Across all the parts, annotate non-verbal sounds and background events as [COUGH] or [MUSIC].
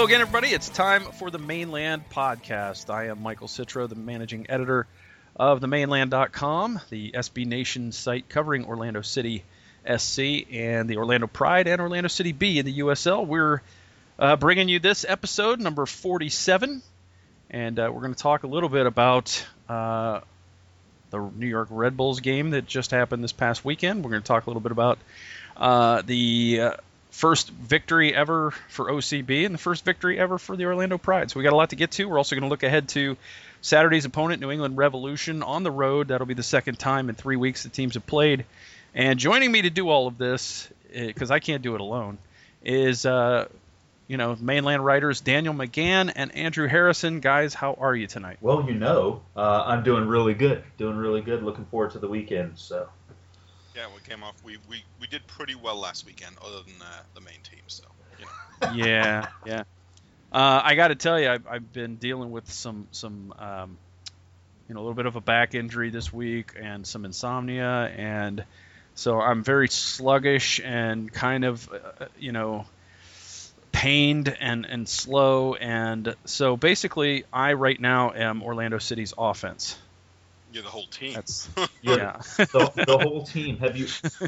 Hello again, everybody. It's time for the Mainland Podcast. I am Michael Citro, the managing editor of themainland.com, the SB Nation site covering Orlando City SC and the Orlando Pride and Orlando City B in the USL. We're uh, bringing you this episode, number 47, and uh, we're going to talk a little bit about uh, the New York Red Bulls game that just happened this past weekend. We're going to talk a little bit about uh, the uh, first victory ever for OCB and the first victory ever for the Orlando Pride. So we got a lot to get to. We're also going to look ahead to Saturday's opponent, New England Revolution, on the road. That'll be the second time in three weeks the teams have played. And joining me to do all of this, because eh, I can't do it alone, is uh, you know mainland writers Daniel McGann and Andrew Harrison. Guys, how are you tonight? Well, you know, uh, I'm doing really good. Doing really good. Looking forward to the weekend. So. Yeah, we came off. We, we, we did pretty well last weekend, other than uh, the main team. So. Know. [LAUGHS] yeah, yeah. Uh, I got to tell you, I've, I've, been dealing with some some um, you know a little bit of a back injury this week and some insomnia, and so I'm very sluggish and kind of uh, you know pained and and slow, and so basically I right now am Orlando City's offense. You're the whole team. That's [LAUGHS] yeah. [LAUGHS] the, the, whole team. Have you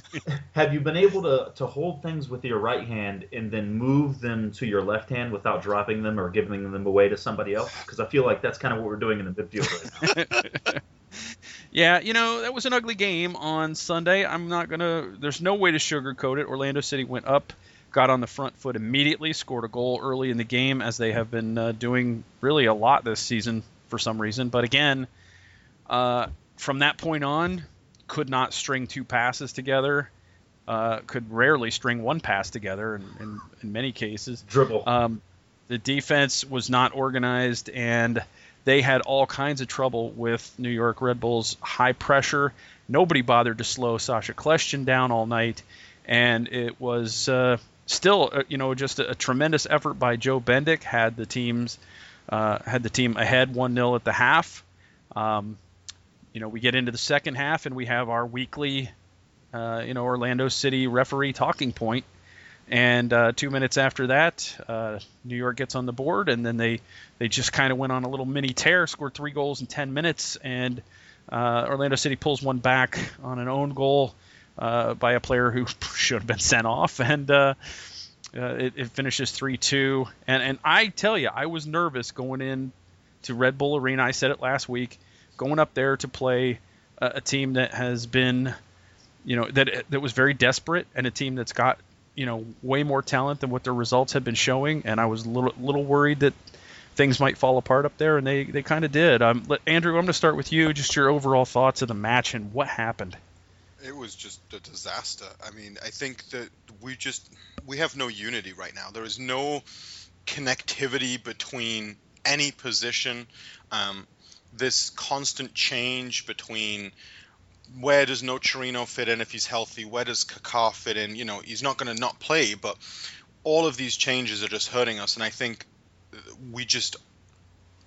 [LAUGHS] have you been able to, to hold things with your right hand and then move them to your left hand without dropping them or giving them away to somebody else? Because I feel like that's kind of what we're doing in the midfield right now. yeah, you know that was an ugly game on Sunday. I'm not gonna. There's no way to sugarcoat it. Orlando City went up, got on the front foot immediately, scored a goal early in the game, as they have been uh, doing really a lot this season for some reason. But again uh, from that point on, could not string two passes together. Uh, could rarely string one pass together in, in, in many cases. Dribble. Um, the defense was not organized, and they had all kinds of trouble with New York Red Bulls high pressure. Nobody bothered to slow Sacha Kljestan down all night, and it was uh, still, uh, you know, just a, a, tremendous effort by Joe Bendik. Had the teams uh, had the team ahead one 0 at the half. Um, you know, we get into the second half and we have our weekly, uh, you know, Orlando City referee talking point. And uh, two minutes after that, uh, New York gets on the board, and then they they just kind of went on a little mini tear, scored three goals in 10 minutes, and uh, Orlando City pulls one back on an own goal uh, by a player who [LAUGHS] should have been sent off, and uh, it, it, finishes 3-2. And and I tell you, I was nervous going in to Red Bull Arena. I said it last week going up there to play a, a team that has been, you know, that that was very desperate and a team that's got you know way more talent than what their results have been showing. And I was a little little worried that things might fall apart up there, and they they kind of did. Um, let, Andrew, I'm going to start with you. Just your overall thoughts of the match and what happened. It was just a disaster. I mean, I think that we just we have no unity right now. There is no connectivity between any position. Um, this constant change between where does Nocerino fit in if he's healthy? Where does Kaká fit in? You know, he's not going to not play, but all of these changes are just hurting us. And I think we just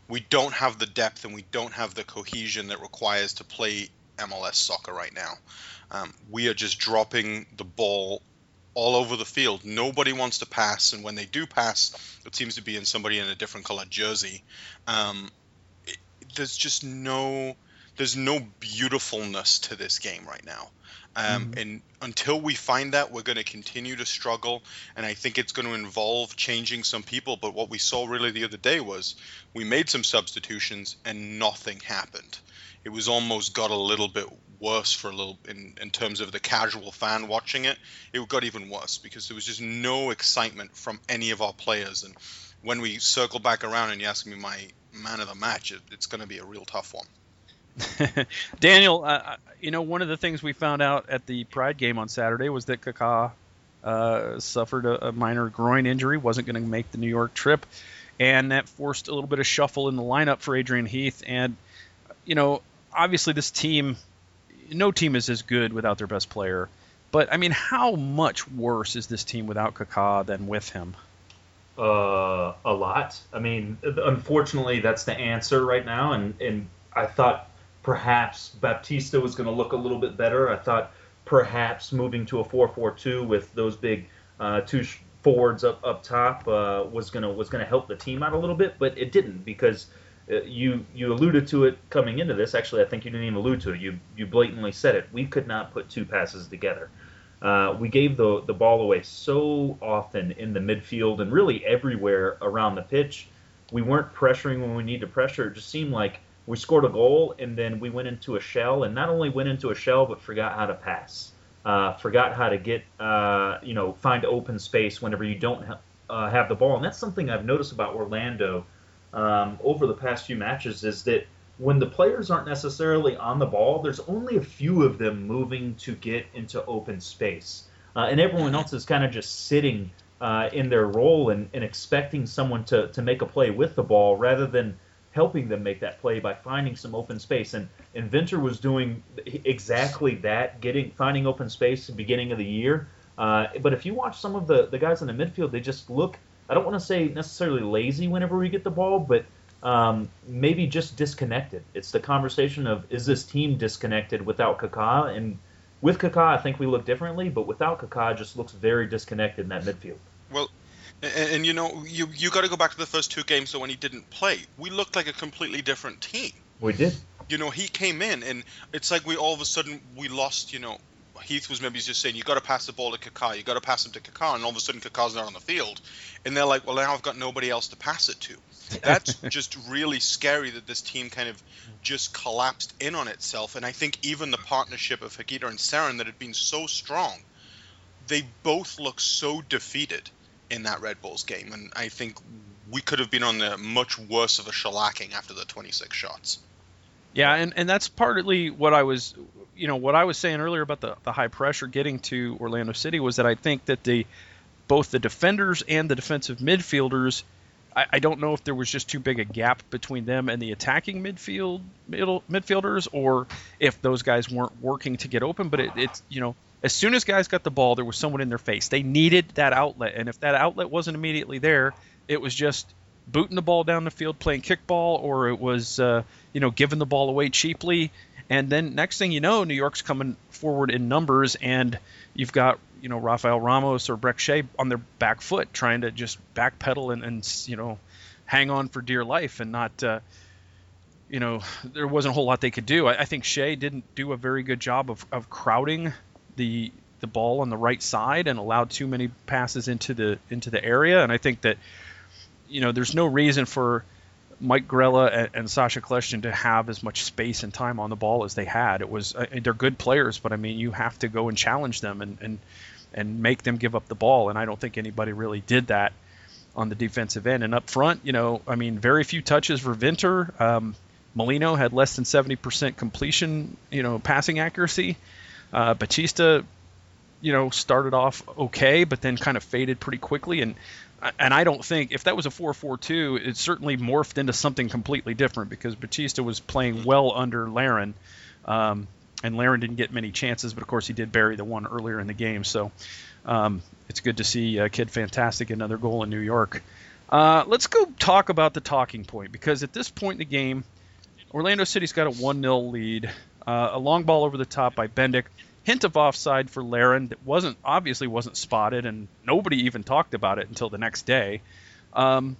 we don't have the depth and we don't have the cohesion that requires to play MLS soccer right now. Um, we are just dropping the ball all over the field. Nobody wants to pass, and when they do pass, it seems to be in somebody in a different color jersey. Um, there's just no there's no beautifulness to this game right now. Um, mm-hmm. And until we find that, we're going to continue to struggle. And I think it's going to involve changing some people. But what we saw really the other day was we made some substitutions and nothing happened. It was almost got a little bit worse for a little in, in terms of the casual fan watching it. It got even worse because there was just no excitement from any of our players. And when we circle back around and you ask me my man of the match, it, it's going to be a real tough one. [LAUGHS] Daniel, uh, you know, one of the things we found out at the Pride game on Saturday was that Kaká uh, suffered a, a, minor groin injury, wasn't going to make the New York trip, and that forced a little bit of shuffle in the lineup for Adrian Heath. And, you know, obviously this team, no team is as good without their best player. But, I mean, how much worse is this team without Kaká than with him? Uh, a lot. I mean, unfortunately, that's the answer right now. And and I thought perhaps Baptista was going to look a little bit better. I thought perhaps moving to a 4-4-2 with those big uh, two forwards up up top uh, was gonna was gonna help the team out a little bit, but it didn't because uh, you you alluded to it coming into this. Actually, I think you didn't even allude to it. You you blatantly said it. We could not put two passes together. Uh, we gave the the ball away so often in the midfield and really everywhere around the pitch. We weren't pressuring when we need to pressure. It just seemed like we scored a goal and then we went into a shell, and not only went into a shell but forgot how to pass uh, forgot how to get, uh, you know, find open space whenever you don't ha- uh, have the ball. And that's something I've noticed about Orlando um, over the past few matches is that when the players aren't necessarily on the ball, there's only a few of them moving to get into open space. Uh, and everyone else is kind of just sitting uh, in their role and, and expecting someone to, to make a play with the ball rather than helping them make that play by finding some open space. And Venter was doing exactly that, getting finding open space at the beginning of the year. Uh, but if you watch some of the the guys in the midfield, they just look. I don't want to say necessarily lazy whenever we get the ball, but um, maybe just disconnected. It's the conversation of is this team disconnected without Kaká? And with Kaká, I think we look differently, but without Kaká, just looks very disconnected in that midfield. Well, and, and, you know, you you got to go back to the first two games. So when he didn't play, we looked like a completely different team. We did. You know, he came in, and it's like we all of a sudden we lost. You know, Heath was maybe just saying, "You got to pass the ball to Kaká. You got to pass him to Kaká," and all of a sudden Kaká's not on the field, and they're like, "Well, now I've got nobody else to pass it to." That's [LAUGHS] just really scary that this team kind of just collapsed in on itself, and I think even the partnership of Higuita and Cerén that had been so strong, they both look so defeated in that Red Bulls game, and I think we could have been on the much worse of a shellacking after the 26 shots. Yeah, and, and that's partly what I was, you know, what I was saying earlier about the, the high pressure getting to Orlando City was that I think that the both the defenders and the defensive midfielders, I, I don't know if there was just too big a gap between them and the attacking midfield middle midfielders, or if those guys weren't working to get open. But it, it's you know as soon as guys got the ball, there was someone in their face. They needed that outlet, and if that outlet wasn't immediately there, it was just booting the ball down the field, playing kickball, or it was uh, you know giving the ball away cheaply. And then next thing you know, New York's coming forward in numbers, and you've got you know Rafael Ramos or Brek Shea on their back foot, trying to just backpedal and, and you know hang on for dear life and not. Uh, you know, there wasn't a whole lot they could do. I, I think Shea didn't do a very good job of, of crowding the the ball on the right side and allowed too many passes into the into the area. And I think that you know there's no reason for Mike Grella and, and Sacha Kljestan to have as much space and time on the ball as they had. It was uh, they're good players, but I mean you have to go and challenge them and and and make them give up the ball. And I don't think anybody really did that on the defensive end. And up front, you know, I mean, very few touches for Venter. Um, Molino had less than 70% completion, you know, passing accuracy. Uh, Baptista, you know, started off okay, but then kind of faded pretty quickly. And and I don't think if that was a 4-4-2, it certainly morphed into something completely different because Baptista was playing well under Larin. Um, and Larin didn't get many chances, but of course he did bury the one earlier in the game. So um, it's good to see uh, Kid Fantastic another goal in New York. Uh, let's go talk about the talking point because at this point in the game, Orlando City's got a 1 0 lead. Uh, a long ball over the top by Bendik. Hint of offside for Larin that wasn't obviously wasn't spotted, and nobody even talked about it until the next day. Um,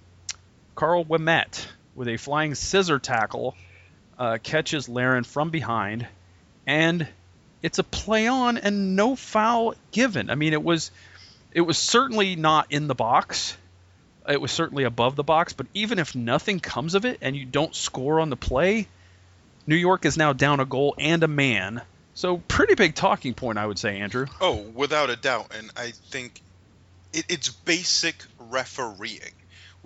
Karl Ouimet with a flying scissor tackle uh, catches Larin from behind, and it's a play on and no foul given. I mean, it was it was certainly not in the box. It was certainly above the box, but even if nothing comes of it and you don't score on the play, New York is now down a goal and a man. So pretty big talking point, I would say, Andrew. Oh, without a doubt, and I think it, it's basic refereeing.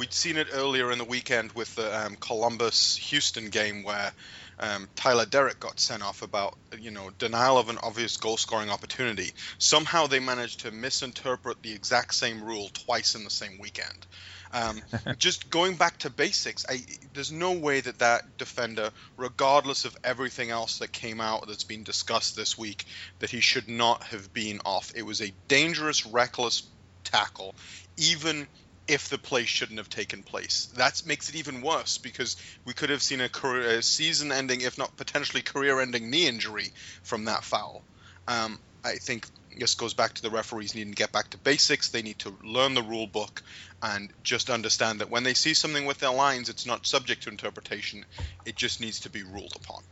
We'd seen it earlier in the weekend with the um, Columbus Houston game where um, Tyler Deric got sent off about you know denial of an obvious goal scoring opportunity. Somehow they managed to misinterpret the exact same rule twice in the same weekend. Um, [LAUGHS] just going back to basics, I, there's no way that that defender, regardless of everything else that came out that's been discussed this week, that he should not have been off. It was a dangerous, reckless tackle, even if the play shouldn't have taken place. That makes it even worse because we could have seen a, career, a season-ending, if not potentially career-ending, knee injury from that foul. Um, I think this goes back to the referees needing to get back to basics. They need to learn the rule book and just understand that when they see something with their lines, it's not subject to interpretation. It just needs to be ruled upon.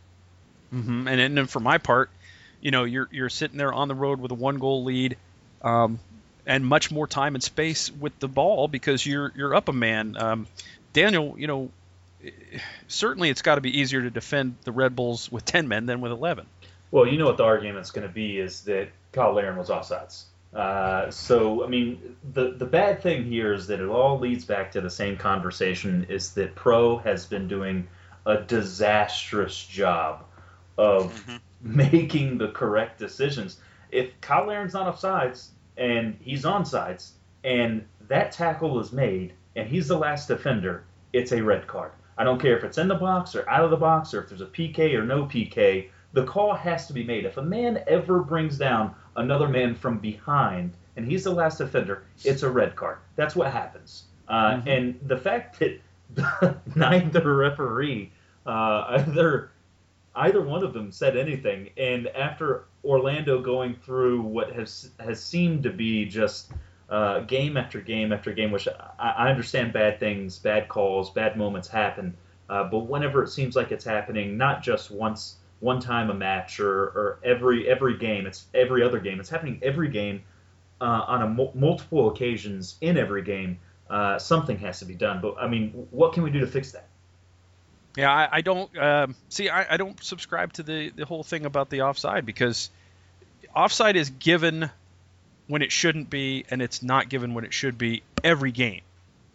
Mm-hmm. And then for my part, you know, you're you're sitting there on the road with a one goal lead, um, and much more time and space with the ball because you're you're up a man. Um, Daniel, you know, certainly it's got to be easier to defend the Red Bulls with ten men than with eleven. Well, you know what the argument's going to be is that Cyle Larin was offsides. Uh, so, I mean, the the bad thing here is that it all leads back to the same conversation: is that Pro has been doing a disastrous job of mm-hmm. making the correct decisions. If Cyle Larin's not offsides and he's onside, and that tackle is made and he's the last defender, it's a red card. I don't care if it's in the box or out of the box or if there's a PK or no PK. The call has to be made. If a man ever brings down another man from behind and he's the last defender, it's a red card. That's what happens. Uh, mm-hmm. And the fact that [LAUGHS] neither referee, uh, [LAUGHS] either either one of them said anything. And after Orlando going through what has has seemed to be just uh, game after game after game, which I, I, understand bad things, bad calls, bad moments happen, uh, but whenever it seems like it's happening, not just once one time a match or, or every every game, it's every other game. It's happening every game uh, on a mo- multiple occasions in every game. Uh, something has to be done. But I mean, what can we do to fix that? Yeah, I, I don't um, see. I, I, don't subscribe to the the whole thing about the offside because offside is given when it shouldn't be, and it's not given when it should be every game,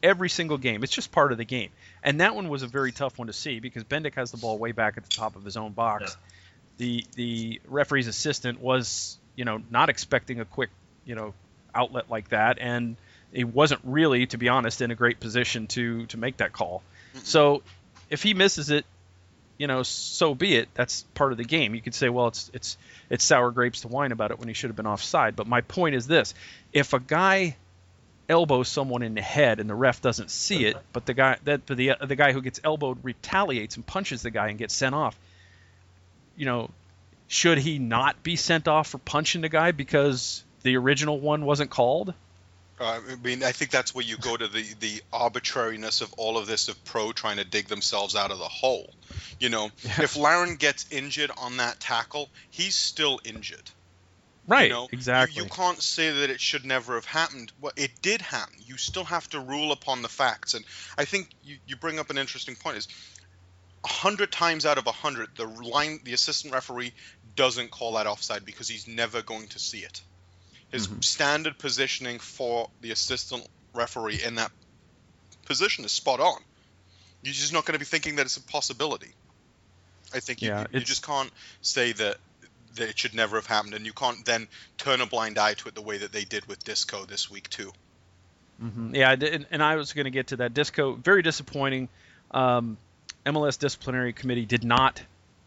every single game. It's just part of the game. And that one was a very tough one to see because Bendik has the ball way back at the top of his own box. Yeah. The the referee's assistant was you know not expecting a quick you know outlet like that, and he wasn't really, to be honest, in a great position to to make that call. Mm-hmm. So if he misses it, you know, so be it. That's part of the game. You could say, well, it's it's it's sour grapes to whine about it when he should have been offside. But my point is this: if a guy elbows someone in the head and the ref doesn't see it, but the guy that the the guy who gets elbowed retaliates and punches the guy and gets sent off, you know, should he not be sent off for punching the guy because the original one wasn't called? Uh, I mean, I think that's where you go to the the arbitrariness of all of this of pro trying to dig themselves out of the hole. You know, yeah. if Larin gets injured on that tackle, he's still injured. Right. You know? exactly. You, you, can't say that it should never have happened. Well, it did happen. You still have to rule upon the facts. And I think you, you bring up an interesting point. Is a hundred times out of a hundred, the line, the assistant referee doesn't call that offside because he's never going to see it. His mm-hmm. standard positioning for the assistant referee in that position is spot on. You're just not going to be thinking that it's a possibility. I think you, yeah, you, you just can't say that that it should never have happened, and you can't then turn a blind eye to it the way that they did with Disco this week too. Mm-hmm. Yeah, and, and, I was going to get to that. Disco, very disappointing. Um, MLS disciplinary committee did not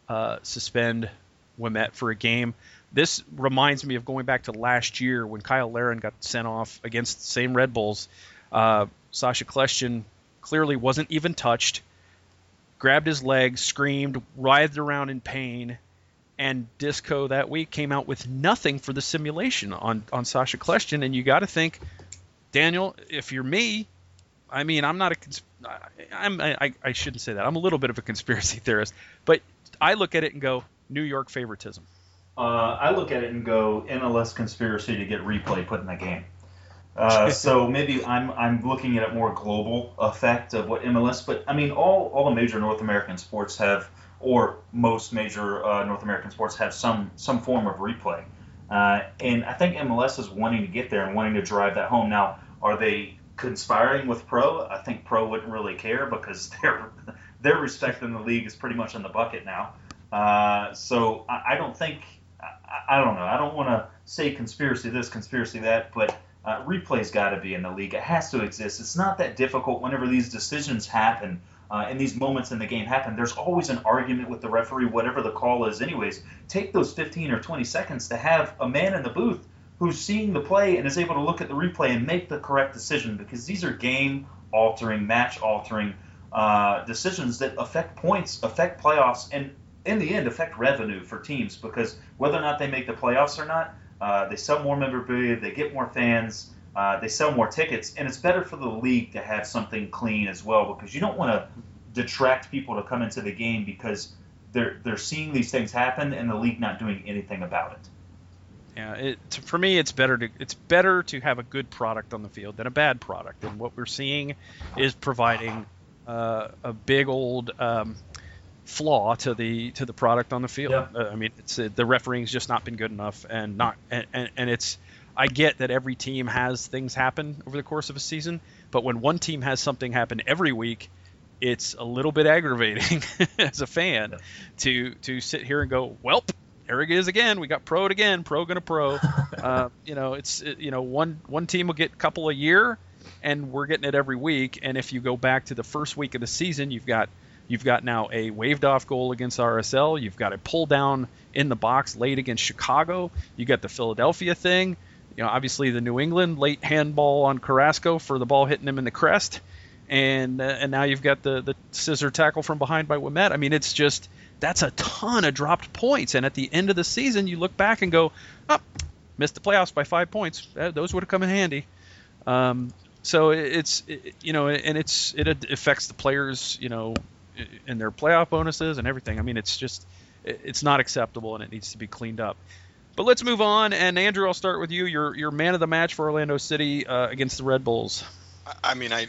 uh, suspend Ouimet for a game. This reminds me of going back to last year when Cyle Larin got sent off against the same Red Bulls. Uh, Sacha Kljestan clearly wasn't even touched, grabbed his leg, screamed, writhed around in pain, and Disco that week came out with nothing for the simulation on, on Sacha Kljestan. And you got to think, Daniel, if you're me, I mean, I'm not a cons- I'm I, I shouldn't say that. I'm a little bit of a conspiracy [LAUGHS] theorist, but I look at it and go New York favoritism. Uh, I look at it and go MLS conspiracy to get replay put in the game. Uh, [LAUGHS] so maybe I'm I'm looking at a more global effect of what MLS, but I mean all all the major North American sports have, or most major uh, North American sports have some some form of replay, uh, and I think MLS is wanting to get there and wanting to drive that home. Now, are they conspiring with Pro? I think Pro wouldn't really care because [LAUGHS] their their respect in the league is pretty much in the bucket now. Uh, so I, I don't think I, don't know. I don't want to say conspiracy this, conspiracy that, but uh, replay's got to be in the league. It has to exist. It's not that difficult whenever these decisions happen uh, and these moments in the game happen. There's always an argument with the referee, whatever the call is, anyways. Take those 15 or 20 seconds to have a man in the booth who's seeing the play and is able to look at the replay and make the correct decision because these are game altering, match altering uh, decisions that affect points, affect playoffs, and in the end affect revenue for teams because whether or not they make the playoffs or not, Uh, they sell more memorabilia, they get more fans, uh, they sell more tickets, and it's better for the league to have something clean as well because you don't want to detract people to come into the game because they're they're seeing these things happen and the league not doing anything about it. Yeah, it, for me, it's better to it's better to have a good product on the field than a bad product, and what we're seeing is providing uh, a big old um, flaw to the to the product on the field. Yeah. Uh, I mean, it's uh, the refereeing's just not been good enough, and not and, and, and it's. I get that every team has things happen over the course of a season, but when one team has something happen every week, it's a little bit aggravating [LAUGHS] as a fan Yeah. to to sit here and go, "Welp, there it is again. We got pro again. Pro gonna pro." uh, [LAUGHS] you know, it's it, you know one one team will get a couple a year, and we're getting it every week. And if you go back to the first week of the season, you've got you've got now a waved off goal against RSL. You've got a pull down in the box late against Chicago. You got the Philadelphia thing. You know, obviously the New England late handball on Carrasco for the ball hitting him in the crest, and uh, and now you've got the the scissor tackle from behind by Ouimet. I mean, it's just that's a ton of dropped points. And at the end of the season, you look back and go, oh, missed the playoffs by five points. Uh, Those would have come in handy. Um, so it's it, you know, and it's it affects the players, you know, and their playoff bonuses and everything. I mean, it's just it's not acceptable and it needs to be cleaned up. But let's move on. And Andrew, I'll start with you. Your your man of the match for Orlando City uh, against the Red Bulls. I- mean, I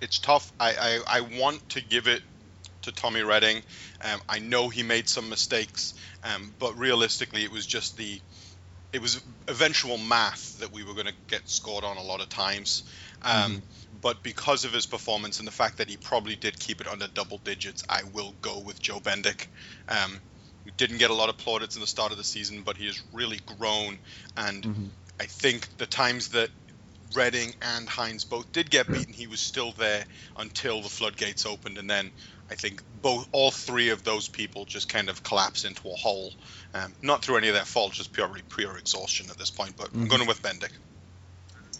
it's tough. I, I, I want to give it to Tommy Redding. Um, I know he made some mistakes, um, but realistically, it was just the it was eventual math that we were going to get scored on a lot of times. Um, But because of his performance and the fact that he probably did keep it under double digits, I will go with Joe Bendik. Um, we didn't get a lot of plaudits in the start of the season, but he has really grown. And I think the times that Redding and Hines both did get beaten, he was still there until the floodgates opened, and then I think both all three of those people just kind of collapse into a hole. Um, not through any of their fault, just purely pure exhaustion at this point. But I'm Mhm. going with Bendik.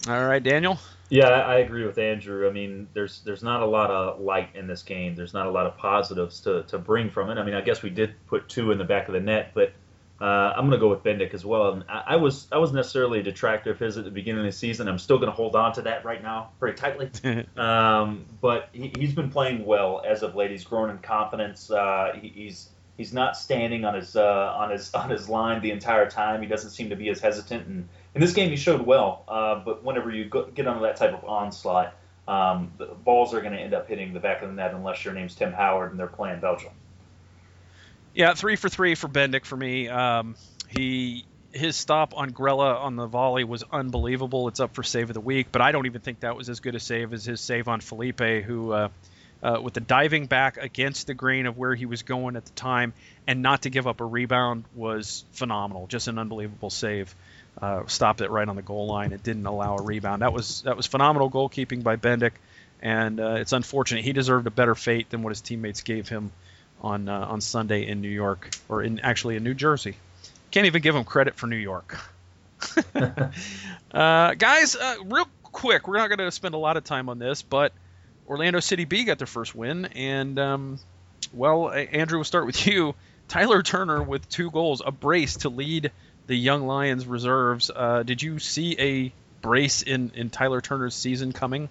All right, Daniel. Yeah, I agree with Andrew. I mean, there's there's not a lot of light in this game. There's not a lot of positives to, to bring from it. I mean, I guess we did put two in the back of the net, but uh, I'm going to go with Bendik as well. And I, I was I was necessarily a detractor of his at the beginning of the season. I'm still going to hold on to that right now pretty tightly. [LAUGHS] Um, but he, he's been playing well as of late. He's grown in confidence. Uh, he, he's he's not standing on his uh, on his on his line the entire time. He doesn't seem to be as hesitant. And in this game, he showed well. Uh, but whenever you go, get under that type of onslaught, um, the balls are going to end up hitting the back of the net unless your name's Tim Howard and they're playing Belgium. Yeah, three for three for Bendik for me. Um, he his stop on Grella on the volley was unbelievable. It's up for save of the week, but I don't even think that was as good a save as his save on Felipe, who uh, uh, with the diving back against the grain of where he was going at the time, and not to give up a rebound was phenomenal. Just an unbelievable save. Uh, stopped it right on the goal line. It didn't allow a rebound. That was that was phenomenal goalkeeping by Bendik, and uh, it's unfortunate he deserved a better fate than what his teammates gave him on uh, on Sunday in New York, or in actually in New Jersey. Can't even give him credit for New York. [LAUGHS] uh, guys, uh, real quick, we're not going to spend a lot of time on this, but Orlando City B got their first win, and um, well, Andrew, we'll start with you. Tyler Turner with two goals, a brace to lead the Young Lions reserves. Uh, did you see a brace in, in Tyler Turner's season coming?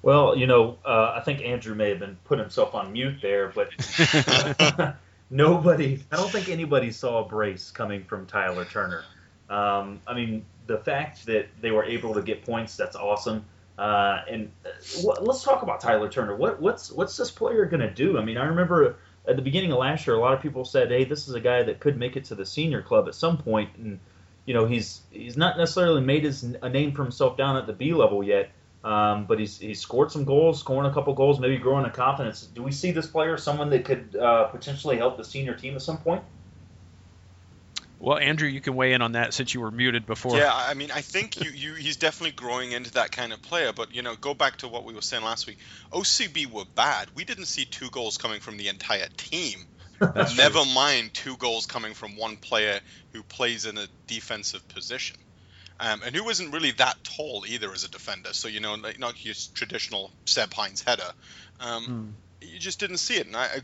Well, you know, uh, I think Andrew may have been put himself on mute there, but [LAUGHS] nobody, I don't think anybody saw a brace coming from Tyler Turner. Um, I mean, the fact that they were able to get points, that's awesome. Uh, and uh, wh- let's talk about Tyler Turner. What, what's what's this player going to do? I mean, I remember at the beginning of last year, a lot of people said, "Hey, this is a guy that could make it to the senior club at some point," and you know, he's he's not necessarily made his a name for himself down at the B level yet. Um, but he's he's scored some goals, scoring a couple goals, maybe growing in confidence. Do we see this player someone that could uh, potentially help the senior team at some point? Well, Andrew, you can weigh in on that since you were muted before. Yeah, I mean, I think you, you he's definitely growing into that kind of player. But you know, go back to what we were saying last week. OCB were bad. We didn't see two goals coming from the entire team. That's true. Never mind two goals coming from one player who plays in a defensive position. Um, and who isn't really that tall either as a defender. So you know, like, not your traditional Seb Hines header. Um, Hmm. You just didn't see it, and I, I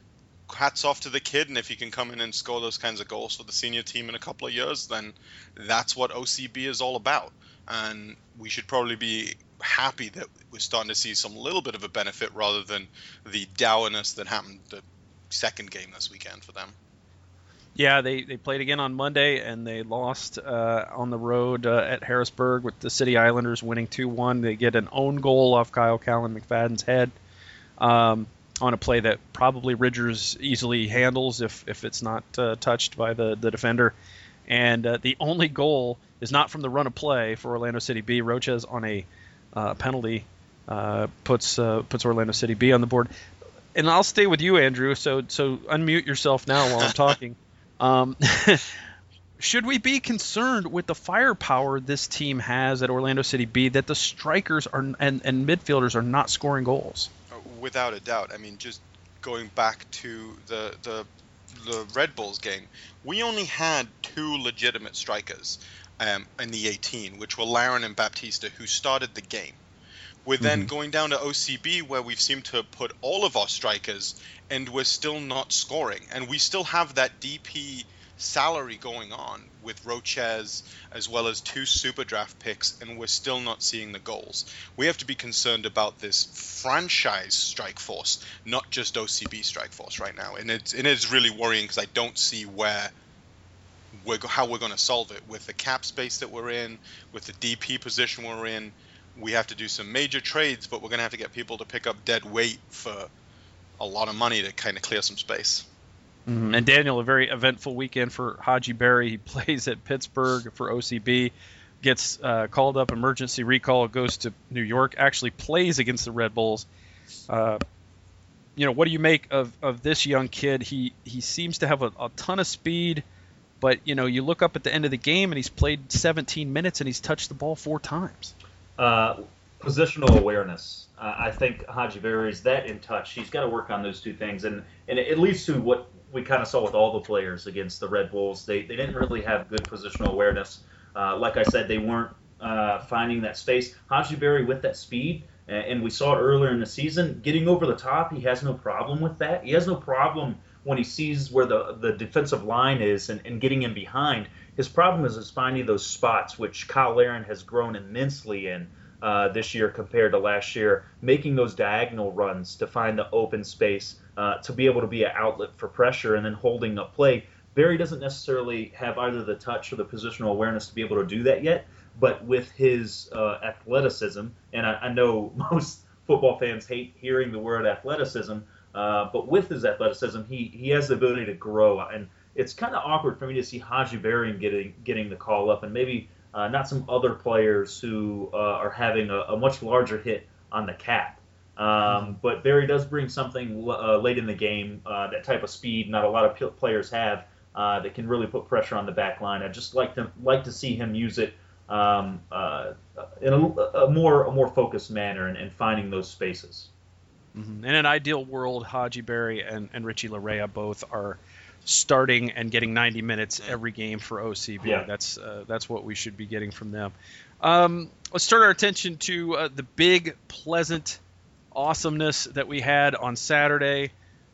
hats off to the kid, and if he can come in and score those kinds of goals for the senior team in a couple of years, then that's what OCB is all about. And we should probably be happy that we're starting to see some little bit of a benefit rather than the dourness that happened the second game this weekend for them. Yeah, they, they played again on Monday and they lost uh, on the road uh, at Harrisburg with the City Islanders winning 2 1. They get an own goal off Kyle Callan McFadden's head um, on a play that probably Ridgers easily handles if, if it's not uh, touched by the, the defender. And uh, the only goal is not from the run of play for Orlando City B. Róchez on a uh, penalty uh, puts puts Orlando City B on the board. And I'll stay with you, Andrew. So so unmute yourself now while I'm talking. [LAUGHS] Um, [LAUGHS] should we be concerned with the firepower this team has at Orlando City B that the strikers are and, and midfielders are not scoring goals? Without a doubt. I mean, just going back to the the the Red Bulls game, we only had two legitimate strikers um, in the 18, which were Larin and Baptista, who started the game. We're then mm-hmm. going down to OCB, where we've seemed to put all of our strikers, and we're still not scoring. And we still have that DP salary going on with Róchez as well as two super draft picks, and we're still not seeing the goals. We have to be concerned about this franchise strike force, not just OCB strike force right now. And it's, and it is really worrying because I don't see where we're, how we're going to solve it with the cap space that we're in, with the DP position we're in we have to do some major trades, but we're going to have to get people to pick up dead weight for a lot of money to kind of clear some space. Mm-hmm. And Daniel, a very eventful weekend for Hadji Barry. He [LAUGHS] plays at Pittsburgh for OCB, gets uh, called up emergency recall, goes to New York, actually plays against the Red Bulls. Uh, you know, what do you make of, of this young kid? He he seems to have a, a ton of speed, but you know, you look up at the end of the game and he's played 17 minutes and he's touched the ball four times. Uh, positional awareness. Uh, I think Hadji Barry is that in touch. He's got to work on those two things, and and it leads to what we kind of saw with all the players against the Red Bulls. They they didn't really have good positional awareness. Uh, like I said, they weren't uh, finding that space. Barry with that speed, and we saw it earlier in the season, getting over the top. He has no problem with that. He has no problem when he sees where the the defensive line is and, and getting in behind. His problem is, is finding those spots, which Cyle Larin has grown immensely in uh, this year compared to last year, making those diagonal runs to find the open space uh, to be able to be an outlet for pressure and then holding up play. Barry doesn't necessarily have either the touch or the positional awareness to be able to do that yet, but with his uh, athleticism, and I, I, know [LAUGHS] most football fans hate hearing the word athleticism, uh, but with his athleticism, he, he has the ability to grow. And it's kind of awkward for me to see Hadji Barry getting getting the call up, and maybe uh, not some other players who uh, are having a, a, much larger hit on the cap. Um, mm-hmm. But Barry does bring something uh, late in the game, uh, that type of speed. Not a lot of p- players have uh, that can really put pressure on the back line. I'd just like to like to see him use it um, uh, in a, a, more a more focused manner and, and finding those spaces. Mm-hmm. In an ideal world, Hadji Barry and, and Richie Laryea both are starting and getting 90 minutes every game for OCB. Yeah. That's uh, that's what we should be getting from them. Um, let's turn our attention to uh, the big, pleasant awesomeness that we had on Saturday.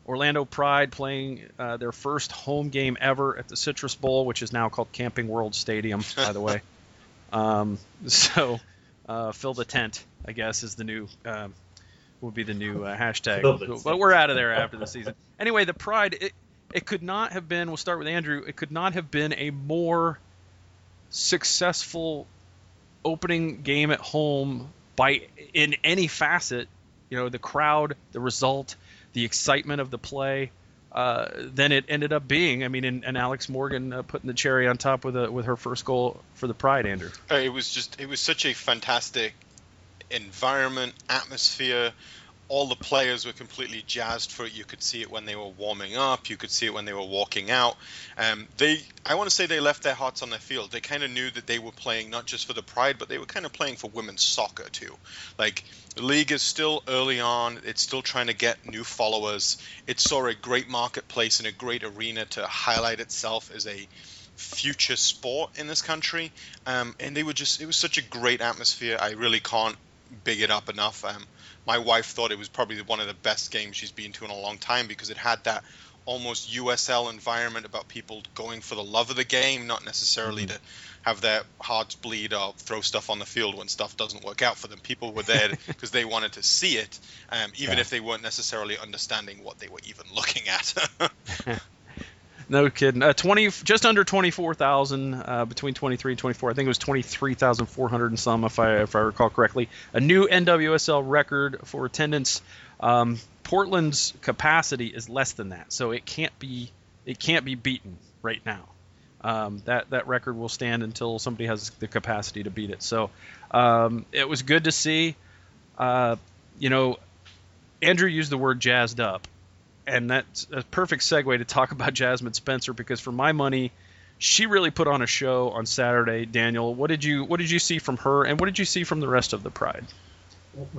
Orlando Pride playing uh, their first home game ever at the Citrus Bowl, which is now called Camping World Stadium, by the way. [LAUGHS] Um, so, uh, fill the tent, I guess, is the new um, would be the new uh, hashtag. But we're out of there after the season. [LAUGHS] Anyway, the Pride. It, it could not have been. We'll start with Andrew. It could not have been a more successful opening game at home by in any facet. You know, the crowd, the result, the excitement of the play. Uh, than it ended up being. I mean, and, and Alex Morgan uh, putting the cherry on top with a, with her first goal for the Pride, Andrew. Uh, it was just it was such a fantastic environment, atmosphere all the players were completely jazzed for it. You could see it when they were warming up. You could see it when they were walking out. Um, they, I want to say, they left their hearts on the field. They kind of knew that they were playing not just for the pride, but they were kind of playing for women's soccer too. Like the league is still early on. It's still trying to get new followers. It saw a great marketplace and a great arena to highlight itself as a future sport in this country. Um, and they were just, it was such a great atmosphere. I really can't big it up enough. Um, my wife thought it was probably one of the best games she's been to in a long time because it had that almost USL environment about people going for the love of the game, not necessarily mm-hmm. to have their hearts bleed or throw stuff on the field when stuff doesn't work out for them. People were there [LAUGHS] because they wanted to see it, um, even yeah. if they weren't necessarily understanding what they were even looking at. [LAUGHS] [LAUGHS] no kidding. Uh, Twenty, just under twenty-four thousand uh, between twenty-three and twenty-four. I think it was twenty-three thousand four hundred and some, if I if I recall correctly. A new NWSL record for attendance. Um, Portland's capacity is less than that, so it can't be it can't be beaten right now. Um, that that record will stand until somebody has the capacity to beat it. So um, it was good to see. Uh, you know, Andrew used the word jazzed up, and that's a perfect segue to talk [LAUGHS] about Jasmine Spencer because for my money, she really put on a show on Saturday. Daniel, what did you what did you see from her, and what did you see from the rest of the Pride?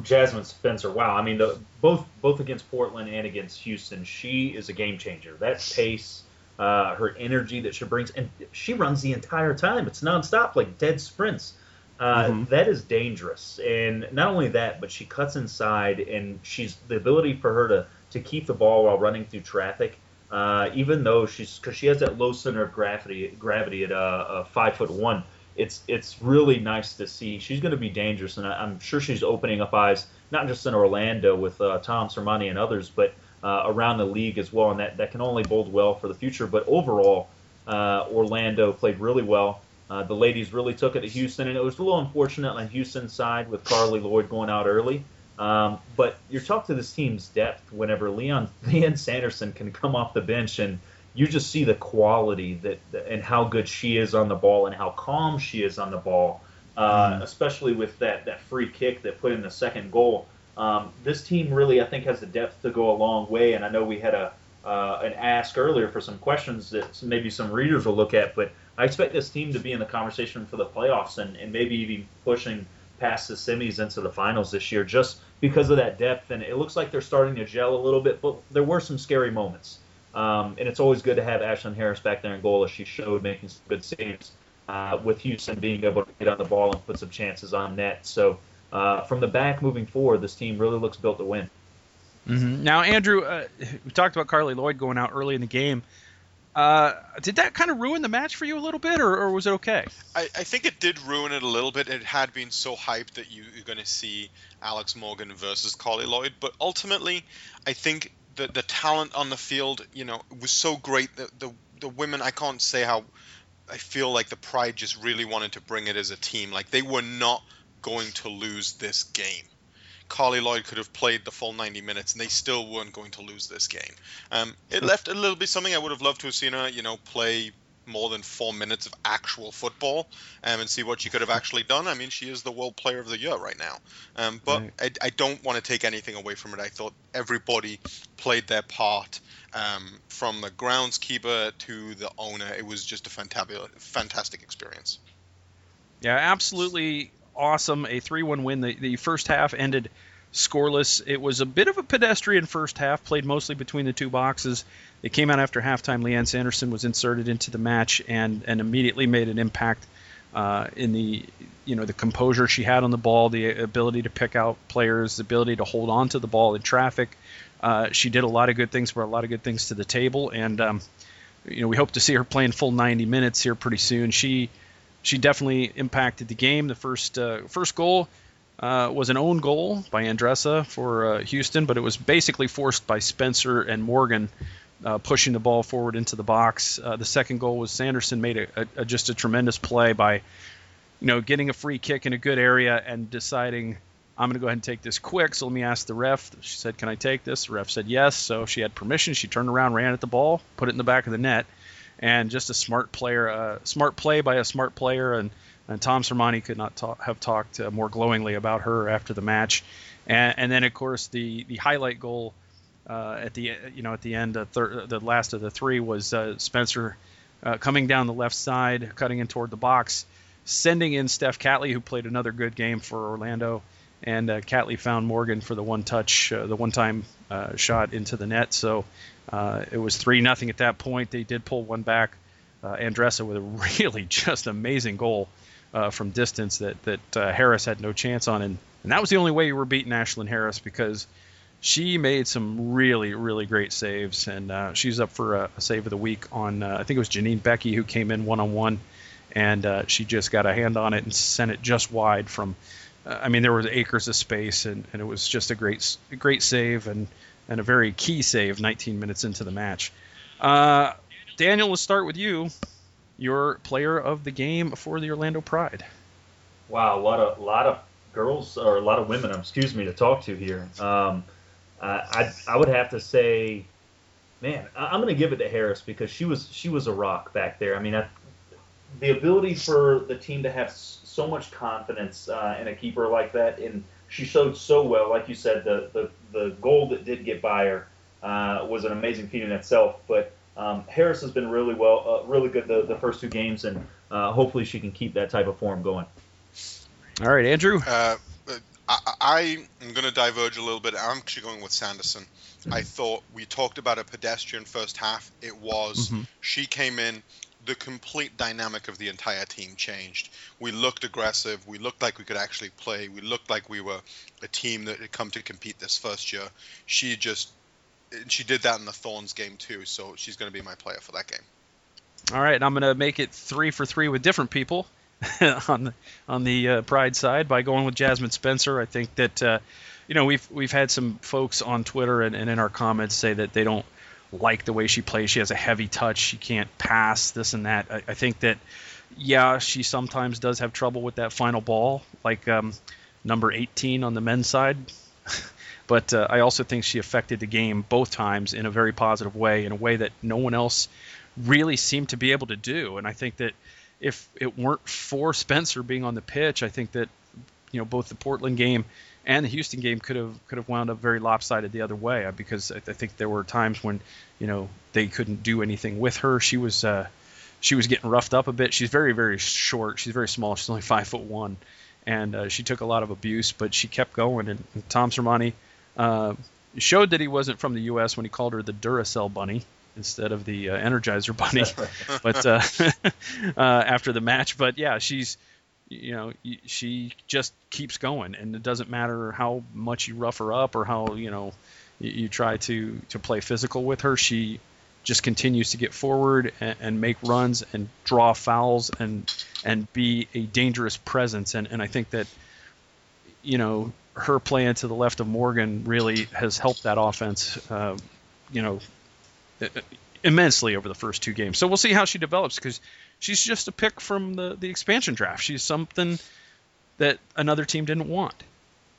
Jasmine Spencer, wow! I mean, the, both both against Portland and against Houston, she is a game changer. That pace, uh, her energy that she brings, and she runs the entire time. It's nonstop, like dead sprints. Uh, mm-hmm. that is dangerous. And not only that, but she cuts inside, and she's the ability for her to to keep the ball while running through traffic. Uh, even though she's because she has that low center of gravity gravity at uh, uh five foot one it's it's really nice to see. She's going to be dangerous, and I, am sure she's opening up eyes not just in Orlando with uh, Tom Sermanni and others, but uh, around the league as well, and that, that can only bode well for the future. But overall, uh, Orlando played really well. The ladies really took it to Houston, and it was a little unfortunate on Houston's side with Carli Lloyd going out early. Um, but you're talking to this team's depth whenever Leon [LAUGHS] Lianne Sanderson can come off the bench and you just see the quality that and how good she is on the ball and how calm she is on the ball, uh, mm. especially with that that free kick that put in the second goal. Um, this team really, I think, has the depth to go a long way. And I know we had a uh, an ask earlier for some questions that maybe some readers will look at, but I expect this team to be in the conversation for the playoffs and, and maybe even pushing past the semis into the finals this year just because of that depth. And it looks like they're starting to gel a little bit, but there were some scary moments. Um, and it's always good to have Ashlyn Harris back there in goal as she showed making some good saves uh, with Houston being able to get on the ball and put some chances on net. So uh, from the back moving forward, this team really looks built to win. Mm-hmm. Now, Andrew, uh, we talked about Carli Lloyd going out early in the game. Uh, did that kind of ruin the match for you a little bit, or, or was it okay? I, I, think it did ruin it a little bit. It had been so hyped that you, are going to see Alex Morgan versus Carli Lloyd, but ultimately, I think the the talent on the field, you know, was so great that the the women I can't say how I feel like the Pride just really wanted to bring it as a team. Like they were not going to lose this game. Carli Lloyd could have played the full 90 minutes, and they still weren't going to lose this game. Um, it left a little bit something I would have loved to have seen her, you know, play more than four minutes of actual football um, and see what she could have actually done. I mean, she is the World Player of the Year right now. Um, but right. I, I, don't want to take anything away from it. I thought everybody played their part. Um, from the groundskeeper to the owner, it was just a fantabulous, fantastic experience. Yeah, absolutely awesome. A 3 1 win. The, the first half ended scoreless. It was a bit of a pedestrian first half, played mostly between the two boxes. It came out after halftime. Lianne Sanderson was inserted into the match and and immediately made an impact uh, in the you know the composure she had on the ball, the ability to pick out players, the ability to hold on to the ball in traffic. Uh, she did a lot of good things, brought a lot of good things to the table, and um, you know we hope to see her playing full 90 minutes here pretty soon. She she definitely impacted the game. The first uh, first goal uh, was an own goal by Andressa for uh, Houston, but it was basically forced by Spencer and Morgan uh, pushing the ball forward into the box. Uh, the second goal was Sanderson made a, a, a, just a tremendous play by, you know, getting a free kick in a good area and deciding I'm going to go ahead and take this quick. So let me ask the ref. She said, "Can I take this?" The ref said yes. So she had permission. She turned around, ran at the ball, put it in the back of the net, and just a smart player, a smart play by a smart player, and and Tom Sermanni could not have talked uh, more glowingly about her after the match. And, and, then, of course, the, the highlight goal uh, at the you know at the end, thir- the last of the three was uh, Spencer uh, coming down the left side, cutting in toward the box, sending in Steph Catley, who played another good game for Orlando. And uh, Catley found Morgan for the one touch, uh, the one time shot into the net. So it was three nothing at that point. They did pull one back. Andressa with a [LAUGHS] really just amazing goal uh, from distance that that uh, Harris had no chance on, and, and that was the only way you were beating Ashlyn Harris because she made some really, really great saves, and uh, she's up for a, a, save of the week on. Uh, I think it was Janine Beckie who came in one on one, and uh, she just got a hand on it and sent it just wide from. I mean, there was acres of space, and, and it was just a great, great save and and a very key save 19 minutes into the match. Uh, Daniel, let's start with you. Your player of the game for the Orlando Pride. Wow, a lot of lot of girls or a lot of women, excuse me, to talk to here. Um, I I would have to say, man, I'm going to give it to Harris because she was she was a rock back there. I mean, I, the ability for the team to have so much confidence uh, in a keeper like that, and she showed so well. Like you said, the the, the goal that did get by her uh, was an amazing feat in itself. But um, Harris has been really well, uh, really good the, the first two games, and uh, hopefully she can keep that type of form going. All right, Andrew. Uh, I, I am going to diverge a little bit. I'm actually going with Sanderson. I thought we talked about a pedestrian first half. It was. Mm-hmm. She came in. The complete dynamic of the entire team changed. We looked aggressive. We looked like we could actually play. We looked like we were a team that had come to compete this first year. She just, she did that in the Thorns game too. So she's going to be my player for that game. All right, and I'm going to make it three for three with different people. [LAUGHS] on the on the uh, Pride side by going with Jasmine Spencer. I think that uh, you know we've we've had some folks on Twitter and, and in our comments say that they don't like the way she plays. She has a heavy touch. She can't pass this and that. I, I think that yeah, she sometimes does have trouble with that final ball, like um, number 18 on the men's side. [LAUGHS] but uh, I also think she affected the game both times in a very positive way, in a way that no one else really seemed to be able to do. And I think that if it weren't for Spencer being on the pitch, I think that you know both the Portland game and the Houston game could have could have wound up very lopsided the other way uh, because I, I think there were times when you know they couldn't do anything with her. She was uh, she was getting roughed up a bit. She's very very short. She's very small. She's only five foot one, and uh, she took a lot of abuse, but she kept going. And, and Tom Sermanni uh, showed that he wasn't from the U.S. when he called her the Duracell Bunny instead of the uh, Energizer Bunny. [LAUGHS] but uh, [LAUGHS] uh, after the match, but yeah, she's you know she just keeps going, and it doesn't matter how much you rough her up or how you know you, try to to play physical with her. She just continues to get forward and, and, make runs and draw fouls and and be a dangerous presence. And, and I think that you know her playing to the left of Morgan really has helped that offense. Uh, you know, immensely over the first two games. So we'll see how she develops because she's just a pick from the, the expansion draft. She's something that another team didn't want.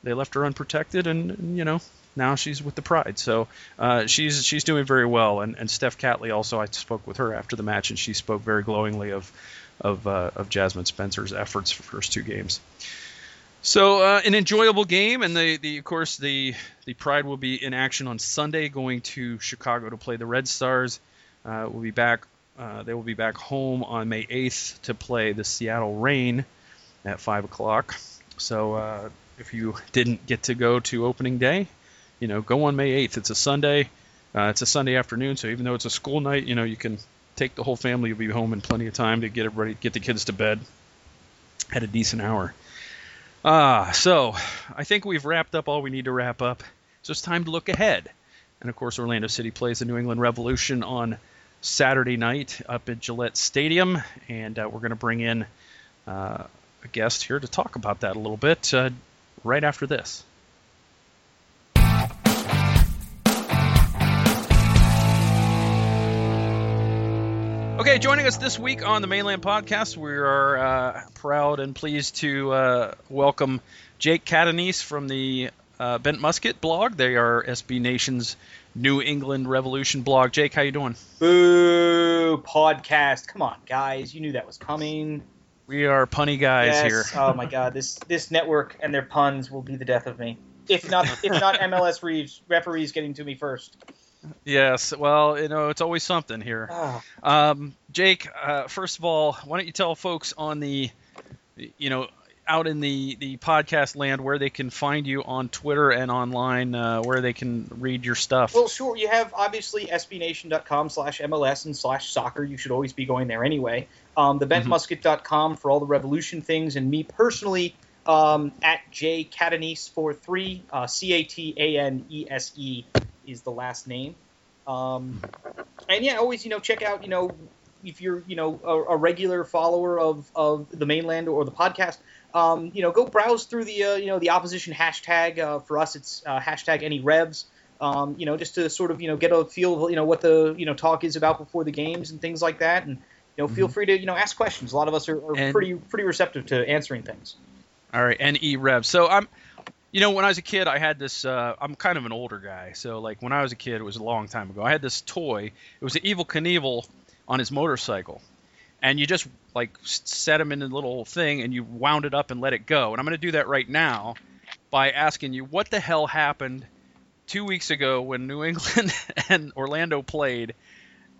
They left her unprotected, and you know now she's with the Pride. So uh, she's she's doing very well. And, and Steph Catley also I spoke with her after the match, and she spoke very glowingly of of uh, of Jasmine Spencer's efforts for first two games. So uh, an enjoyable game, and the, the of course the the Pride will be in action on Sunday, going to Chicago to play the Red Stars. Uh, will be back. Uh, they will be back home on May 8th to play the Seattle Reign at five o'clock. So uh, if you didn't get to go to opening day, you know go on May 8th. It's a Sunday. Uh, it's a Sunday afternoon, so even though it's a school night, you know you can take the whole family. You'll be home in plenty of time to get everybody get the kids to bed at a decent hour. Ah, so I think we've wrapped up all we need to wrap up. So it's time to look ahead. And of course, Orlando City plays the New England Revolution on Saturday night up at Gillette Stadium, and uh, we're going to bring in uh, a guest here to talk about that a little bit uh, right after this. Okay, joining us this week on the Mane Land Podcast, we are uh, proud and pleased to uh, welcome Jake Catanese from the uh, Bent Musket blog. They are SB Nation's New England Revolution blog. Jake, how you doing? Boo! Podcast. Come on, guys. You knew that was coming. We are punny guys yes. here. oh my God, this this network and their puns will be the death of me. If not, if not MLS Reeves referees getting to me first. Yes, well, you know, it's always something here. Oh. Um, Jake, uh, first of all, why don't you tell folks on the, you know, out in the, the podcast land where they can find you on Twitter and online, uh, where they can read your stuff? Well, sure. You have obviously sbnation.com slash MLS and slash soccer. You should always be going there anyway. Um, the bentmusket.com for all the revolution things, and me personally um, at jcatanese43, uh, C-A-T-A-N-E-S-E is the last name. Um, and yeah, always you know check out you know if you're you know a, a regular follower of, of the Mane Land or the podcast, um, you know go browse through the uh, you know the opposition hashtag. Uh, for us, it's uh, hashtag NE Revs. Um, you know just to sort of you know get a feel of you know what the you know talk is about before the games and things like that. And you know feel free to you know ask questions. A lot of us are, are And- pretty pretty receptive to answering things. All right, NE Rev. So I'm, you know, when I was a kid, I had this. Uh, I'm kind of an older guy, so like when I was a kid, it was a long time ago. I had this toy. It was an Evel Knievel on his motorcycle, and you just like set them in a little thing, and you wound it up and let it go. And I'm going to do that right now by asking you what the hell happened two weeks ago when New England [LAUGHS] and Orlando played.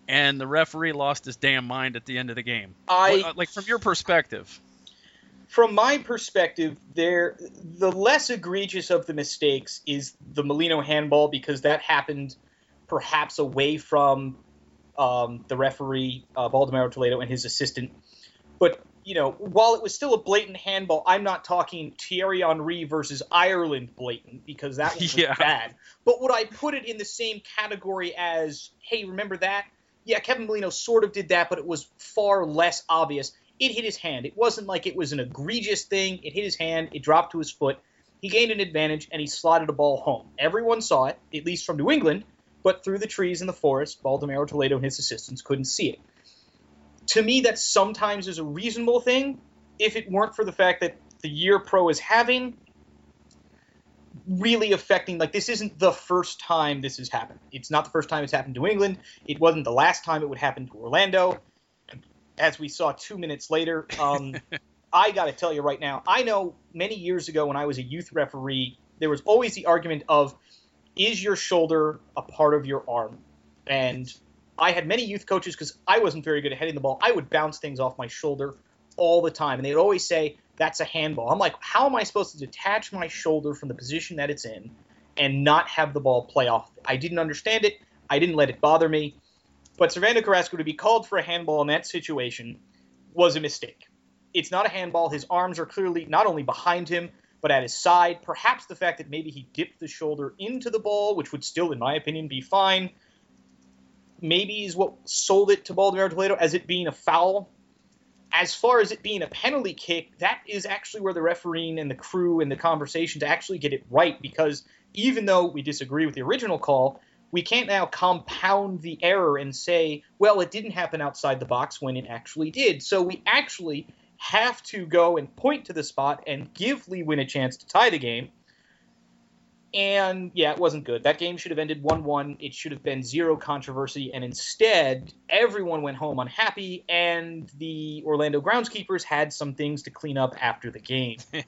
And the referee lost his damn mind at the end of the game. I uh, like from your perspective. from my perspective, there the less egregious of the mistakes is the Molino handball because that happened perhaps away from um, the referee uh, Baldomero Toledo and his assistant. But you know, while it was still a blatant handball, I'm not talking Thierry Henry versus Ireland blatant because that was [LAUGHS] Yeah. bad. But would I put it in the same category as, hey, remember that? Yeah, Kevin Molino sort of did that, but it was far less obvious. It hit his hand. It wasn't like it was an egregious thing. It hit his hand. It dropped to his foot. He gained an advantage and he slotted a ball home. Everyone saw it, at least from New England, but through the trees in the forest, Baldomero Toledo and his assistants couldn't see it. To me, that sometimes is a reasonable thing if it weren't for the fact that the year pro is having really affecting like this isn't the first time this has happened. It's not the first time it's happened to England. It wasn't the last time it would happen to Orlando. As we saw two minutes later, um, [LAUGHS] I got to tell you right now, I know many years ago when I was a youth referee, there was always the argument of is your shoulder a part of your arm? And I had many youth coaches because I wasn't very good at heading the ball. I would bounce things off my shoulder all the time, and they'd always say that's a handball. I'm like, how am I supposed to detach my shoulder from the position that it's in and not have the ball play off? I didn't understand it. I didn't let it bother me. But Servando Carrasco to be called for a handball in that situation was a mistake. It's not a handball. His arms are clearly not only behind him, but at his side. Perhaps the fact that maybe he dipped the shoulder into the ball, which would still, in my opinion, be fine, maybe is what sold it to Baldemar Toledo as it being a foul. As far as it being a penalty kick, that is actually where the refereeing and the crew and the conversation to actually get it right because even though we disagree with the original call, we can't now compound the error and say, well, it didn't happen outside the box when it actually did. So we actually have to go and point to the spot and give Lee Nguyen a chance to tie the game. And yeah, it wasn't good. That game should have ended 1 1. It should have been zero controversy. And instead, everyone went home unhappy, and the Orlando groundskeepers had some things to clean up after the game. [LAUGHS]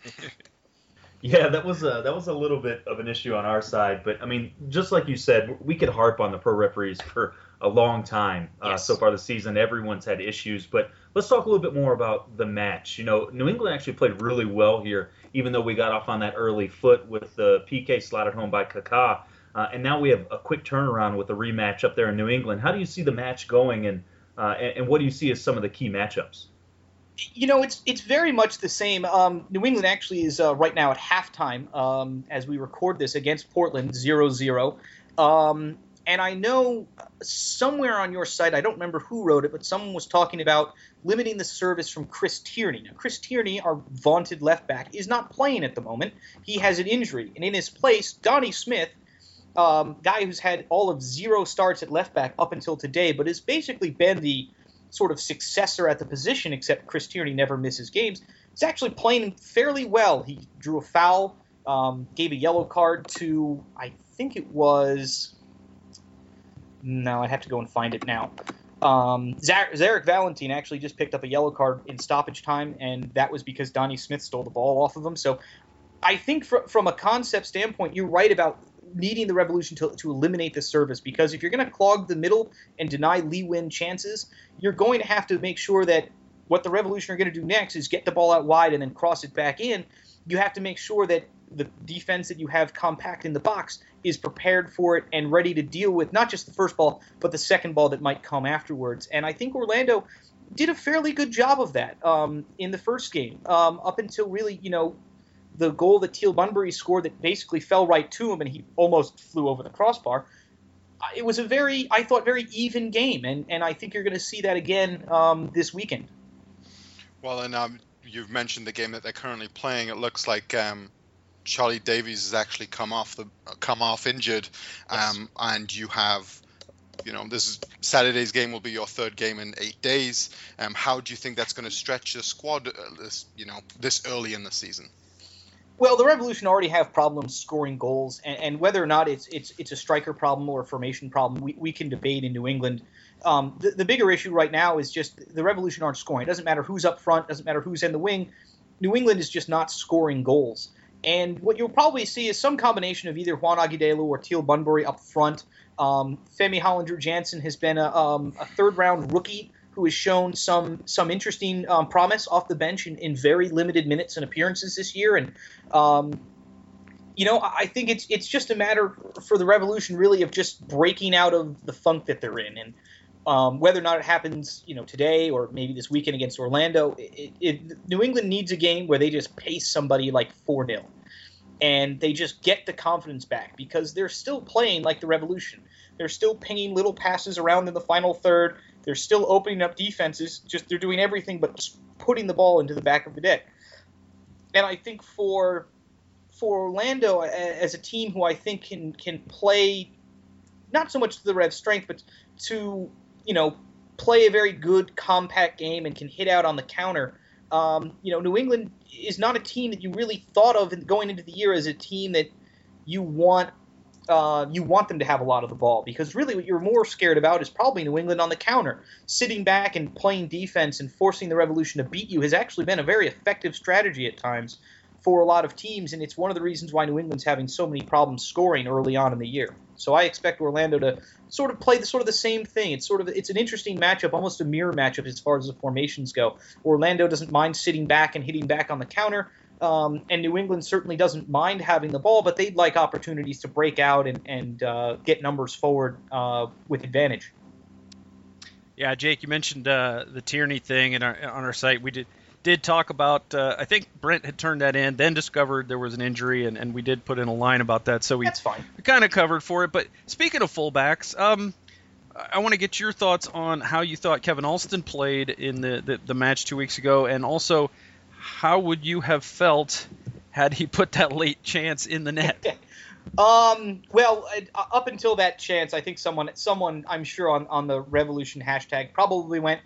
Yeah, that was a that was a little bit of an issue on our side, but I mean, just like you said, we could harp on the pro referees for a long time uh, Yes. so far this season. Everyone's had issues, but let's talk a little bit more about the match. You know, New England actually played really well here, even though we got off on that early foot with the PK slotted home by Kaká, uh, and now we have a quick turnaround with the rematch up there in New England. How do you see the match going, and uh, and, and what do you see as some of the key matchups? you know, it's it's very much the same. Um, New England actually is uh, right now at halftime um, as we record this against Portland, 0-0. Um, and I know somewhere on your site, I don't remember who wrote it, but someone was talking about limiting the service from Chris Tierney. Now, Chris Tierney, our vaunted left back, is not playing at the moment. He has an injury, and in his place, Donnie Smith, um, guy who's had all of zero starts at left back up until today, but has basically been the sort of successor at the position, except Chris Tierney never misses games. He's actually playing fairly well. He drew a foul, um, gave a yellow card to, I think it was. No, I'd have to go and find it now. Um, Zarek Valentine actually just picked up a yellow card in stoppage time, and that was because Donnie Smith stole the ball off of him. So I think fr- from a concept standpoint, you're right about needing the Revolution to, to eliminate the service because if you're going to clog the middle and deny Lee Nguyen chances, you're going to have to make sure that what the Revolution are going to do next is get the ball out wide and then cross it back in. You have to make sure that the defense that you have compact in the box is prepared for it and ready to deal with not just the first ball, but the second ball that might come afterwards. And I think Orlando did a fairly good job of that um, in the first game, um, up until really, you know, the goal that Teal Bunbury scored that basically fell right to him and he almost flew over the crossbar. It was a very, I thought, very even game, and, and I think you're going to see that again um, this weekend. Well, and um, you've mentioned the game that they're currently playing. It looks like um, Charlie Davies has actually come off the come off injured, yes. Um, and you have you know, this is Saturday's game will be your third game in eight days. Um, how do you think that's going to stretch the squad? Uh, this, you know, this early in the season. Well, the Revolution already have problems scoring goals, and, and whether or not it's it's it's a striker problem or a formation problem, we, we can debate in New England. Um, the, the bigger issue right now is just the Revolution aren't scoring. It doesn't matter who's up front, doesn't matter who's in the wing. New England is just not scoring goals. And what you'll probably see is some combination of either Juan Agudelo or Teal Bunbury up front um, Femi Hollinger Janzen has been a, um, a, third round rookie who has shown some some interesting um, promise off the bench in, in, very limited minutes and appearances this year. And um, you know, I think it's it's just a matter for the Revolution really of just breaking out of the funk that they're in. And um, whether or not it happens, you know, today or maybe this weekend against Orlando, it, it, New England needs a game where they just pace somebody like four 0 and they just get the confidence back because they're still playing like the Revolution. They're still pinging little passes around in the final third. They're still opening up defenses. Just they're doing everything but putting the ball into the back of the net. And I think for for Orlando as a team who I think can can play not so much to the Revs' strength, but to you know play a very good compact game and can hit out on the counter. Um, you know, New England is not a team that you really thought of going into the year as a team that you want uh, you want them to have a lot of the ball because really what you're more scared about is probably New England on the counter. Sitting back and playing defense and forcing the Revolution to beat you has actually been a very effective strategy at times for a lot of teams, and it's one of the reasons why New England's having so many problems scoring early on in the year. So I expect Orlando to sort of play the sort of the same thing. It's sort of it's an interesting matchup, almost a mirror matchup as far as the formations go. Orlando doesn't mind sitting back and hitting back on the counter. Um, and New England certainly doesn't mind having the ball, but they'd like opportunities to break out and, and uh, get numbers forward uh, with advantage. Yeah, Jake, you mentioned uh, the Tierney thing in our, on our site. We did did talk about. Uh, I think Brent had turned that in, then discovered there was an injury, and, and we did put in a line about that. So we that's fine. We kind of covered for it. But speaking of fullbacks, um, I want to get your thoughts on how you thought Kevin Alston played in the, the, the match two weeks ago, and also how would you have felt had he put that late chance in the net? [LAUGHS] Um, well, up until that chance, I think someone, someone, I'm sure on, on the Revolution hashtag probably went,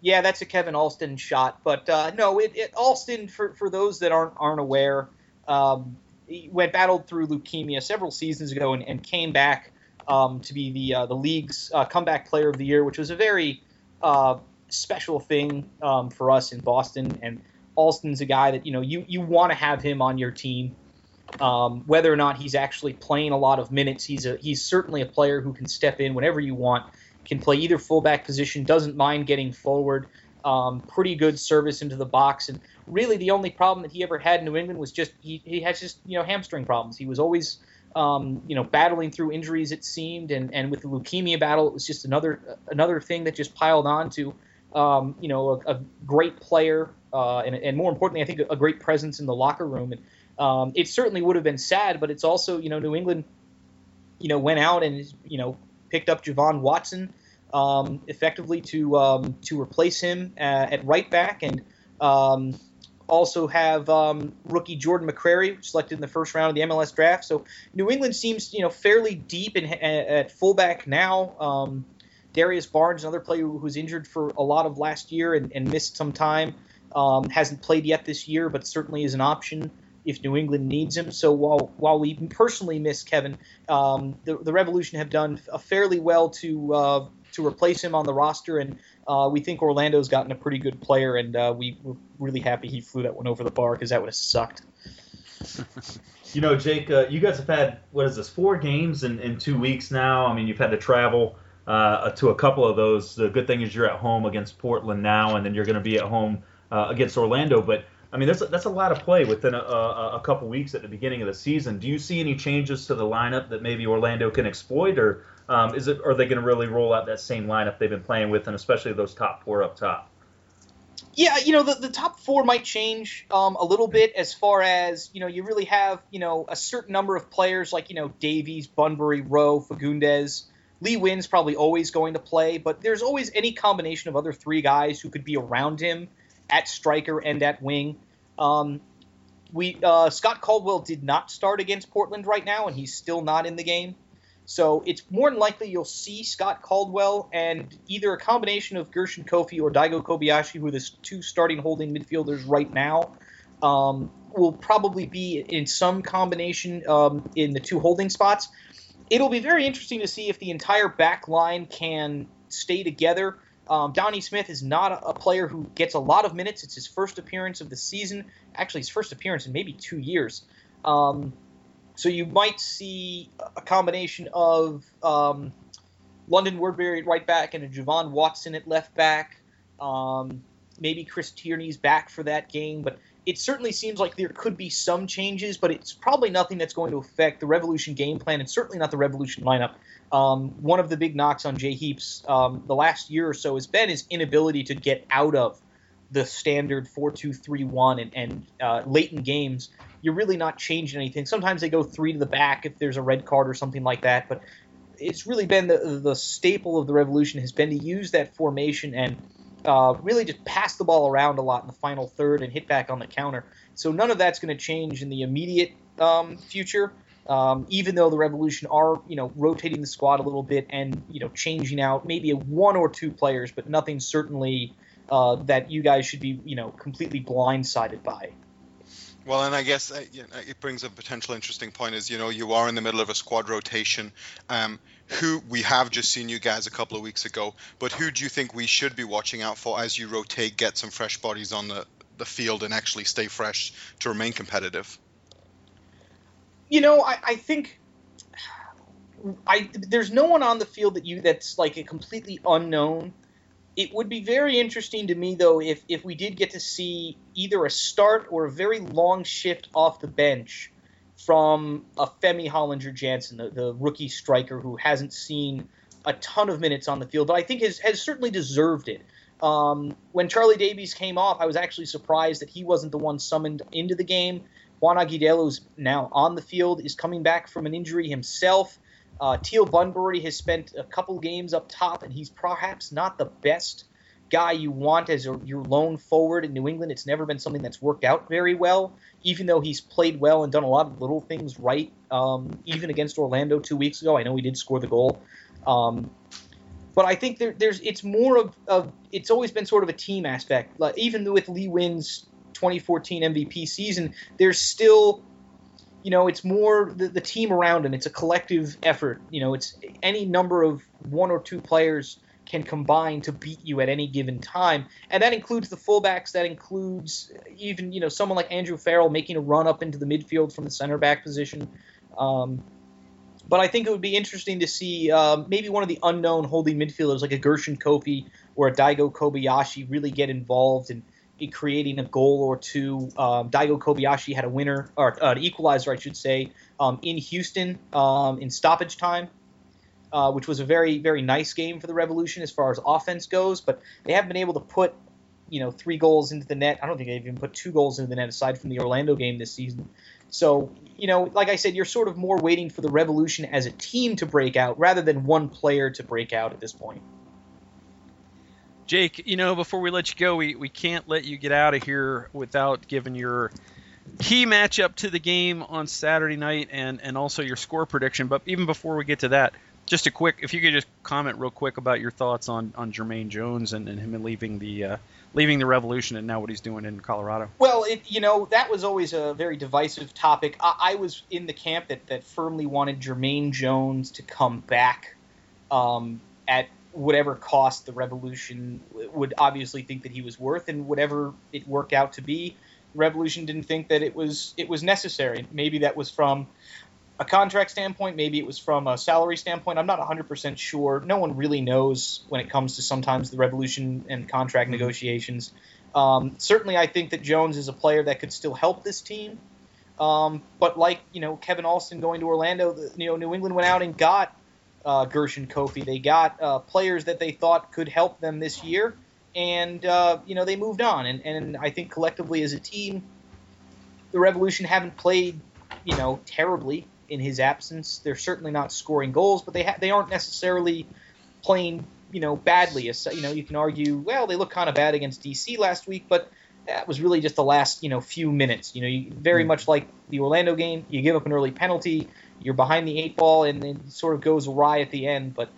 yeah, that's a Kevin Alston shot. But uh, no, it, it, Alston, for, for those that aren't aren't aware, um, he went battled through leukemia several seasons ago and, and came back um, to be the uh, the league's uh, comeback player of the year, which was a very uh, special thing um, for us in Boston. And Alston's a guy that you know you you want to have him on your team. Um, whether or not he's actually playing a lot of minutes, he's a he's certainly a player who can step in whenever you want can play either fullback position, doesn't mind getting forward, um, pretty good service into the box. And really, the only problem that he ever had in New England was just he, he has just you know hamstring problems. He was always um, you know battling through injuries it seemed, and and with the leukemia battle, it was just another another thing that just piled on to um, you know a, a great player uh, and, and more importantly, I think a, great presence in the locker room. And um, it certainly would have been sad, but it's also you know New England you know went out and you know picked up Je-Vaughn Watson um, effectively to um, to replace him at, at right back, and um, also have um, rookie Jordan McCrary selected in the first round of the MLS draft. So New England seems you know fairly deep in, at fullback now. Um, Darius Barnes, another player who was injured for a lot of last year and, and missed some time, um, hasn't played yet this year, but certainly is an option if New England needs him. So while while we personally miss Kevin, um, the, the Revolution have done fairly well to uh, to replace him on the roster, and uh, we think Orlando's gotten a pretty good player, and uh, we were really happy he flew that one over the bar because that would have sucked. [LAUGHS] you know, Jake, uh, you guys have had what is this four games in, in two weeks now? I mean, you've had to travel. Uh, to a couple of those. The good thing is you're at home against Portland now, and then you're going to be at home uh, against Orlando. But I mean, that's a, that's a lot of play within a, a, a, couple weeks at the beginning of the season. Do you see any changes to the lineup that maybe Orlando can exploit, or um, is it are they going to really roll out that same lineup they've been playing with, and especially those top four up top? Yeah, you know, the, the top four might change um, a little bit as far as, you know, you really have, you know, a certain number of players like, you know, Davies, Bunbury, Rowe, Fagundez. Lee Nguyen's probably always going to play, but there's always any combination of other three guys who could be around him at striker and at wing. Um, we uh, Scott Caldwell did not start against Portland right now, and he's still not in the game. So it's more than likely you'll see Scott Caldwell and either a combination of Gershon Koffie or Daigo Kobayashi, who are the two starting holding midfielders right now, um, will probably be in some combination um, in the two holding spots. It'll be very interesting to see if the entire back line can stay together. Um, Donnie Smith is not a, player who gets a lot of minutes. It's his first appearance of the season, actually his first appearance in maybe two years. Um, so you might see a combination of um, London Woodberry at right back and a Je-Vaughn Watson at left back. Um, maybe Chris Tierney's back for that game, but it certainly seems like there could be some changes, but it's probably nothing that's going to affect the Revolution game plan and certainly not the Revolution lineup. Um, one of the big knocks on Jay Heaps um, the last year or so has been his inability to get out of the standard 4-2-3-1 and, and uh, late in games. You're really not changing anything. Sometimes they go three to the back if there's a red card or something like that but it's really been the, the staple of the revolution has been to use that formation and uh, really just pass the ball around a lot in the final third and hit back on the counter. So none of that's going to change in the immediate um, future um, even though the Revolution are, you know, rotating the squad a little bit and you know changing out maybe one or two players, but nothing certainly uh, that you guys should be, you know, completely blindsided by. Well, and I guess uh, it brings a potential interesting point is, you know, you are in the middle of a squad rotation. Um, who we have just seen you guys a couple of weeks ago, but who do you think we should be watching out for as you rotate, get some fresh bodies on the, the field, and actually stay fresh to remain competitive? You know, I, I think I there's no one on the field that you that's like a completely unknown it would be very interesting to me, though, if, if we did get to see either a start or a very long shift off the bench from a Femi Hollinger Janzen, the, the rookie striker who hasn't seen a ton of minutes on the field, but I think has, has certainly deserved it. Um, when Charlie Davies came off, I was actually surprised that he wasn't the one summoned into the game. Juan Agudelo is now on the field, is coming back from an injury himself. Uh, Teal Bunbury has spent a couple games up top, and he's perhaps not the best guy you want as a, your lone forward in New England. It's never been something that's worked out very well, even though he's played well and done a lot of little things right. Um, even against Orlando two weeks ago, I know he did score the goal. Um, but I think there, there's it's more of, of it's always been sort of a team aspect. Like even with Lee Nguyen's 2014 MVP season, there's still you know, it's more the, the team around him. It's a collective effort. You know, it's any number of one or two players can combine to beat you at any given time, and that includes the fullbacks. That includes even you know someone like Andrew Farrell making a run up into the midfield from the center back position. Um, but I think it would be interesting to see uh, maybe one of the unknown holding midfielders like a Gershon Koffie or a Daigo Kobayashi really get involved and creating a goal or two. Um, Daigo Kobayashi had a winner or uh, an equalizer, I should say, um, in Houston um, in stoppage time, uh, which was a very very nice game for the Revolution as far as offense goes. But they haven't been able to put you know three goals into the net. I don't think they've even put two goals into the net aside from the Orlando game this season. So you know, like I said, you're sort of more waiting for the Revolution as a team to break out rather than one player to break out at this point. Jake, you know, before we let you go, we, we can't let you get out of here without giving your key matchup to the game on Saturday night and, and also your score prediction. But even before we get to that, just a quick, if you could just comment real quick about your thoughts on, on Jermaine Jones and, and him leaving the uh, leaving the Revolution and now what he's doing in Colorado. Well, it, you know that was always a very divisive topic. I, I was in the camp that, that firmly wanted Jermaine Jones to come back um, at whatever cost the Revolution would obviously think that he was worth, and whatever it worked out to be, Revolution didn't think that it was it was necessary. Maybe that was from a contract standpoint, maybe it was from a salary standpoint. I'm not 100% sure. No one really knows when it comes to sometimes the Revolution and contract mm-hmm. negotiations. Um, certainly, I think that Jones is a player that could still help this team. Um, but like you know, Kevin Alston going to Orlando, the, you know, New England went out and got uh, Gershon Koffie. They got uh, players that they thought could help them this year, and uh, you know they moved on. And, and I think collectively as a team, the Revolution haven't played you know terribly in his absence. They're certainly not scoring goals, but they ha- they aren't necessarily playing you know badly. As you know, you can argue, well, they look kind of bad against DC last week, but that was really just the last you know few minutes. You know, you, very Mm. much like the Orlando game, you give up an early penalty, you're behind the eight ball, and then it sort of goes awry at the end. But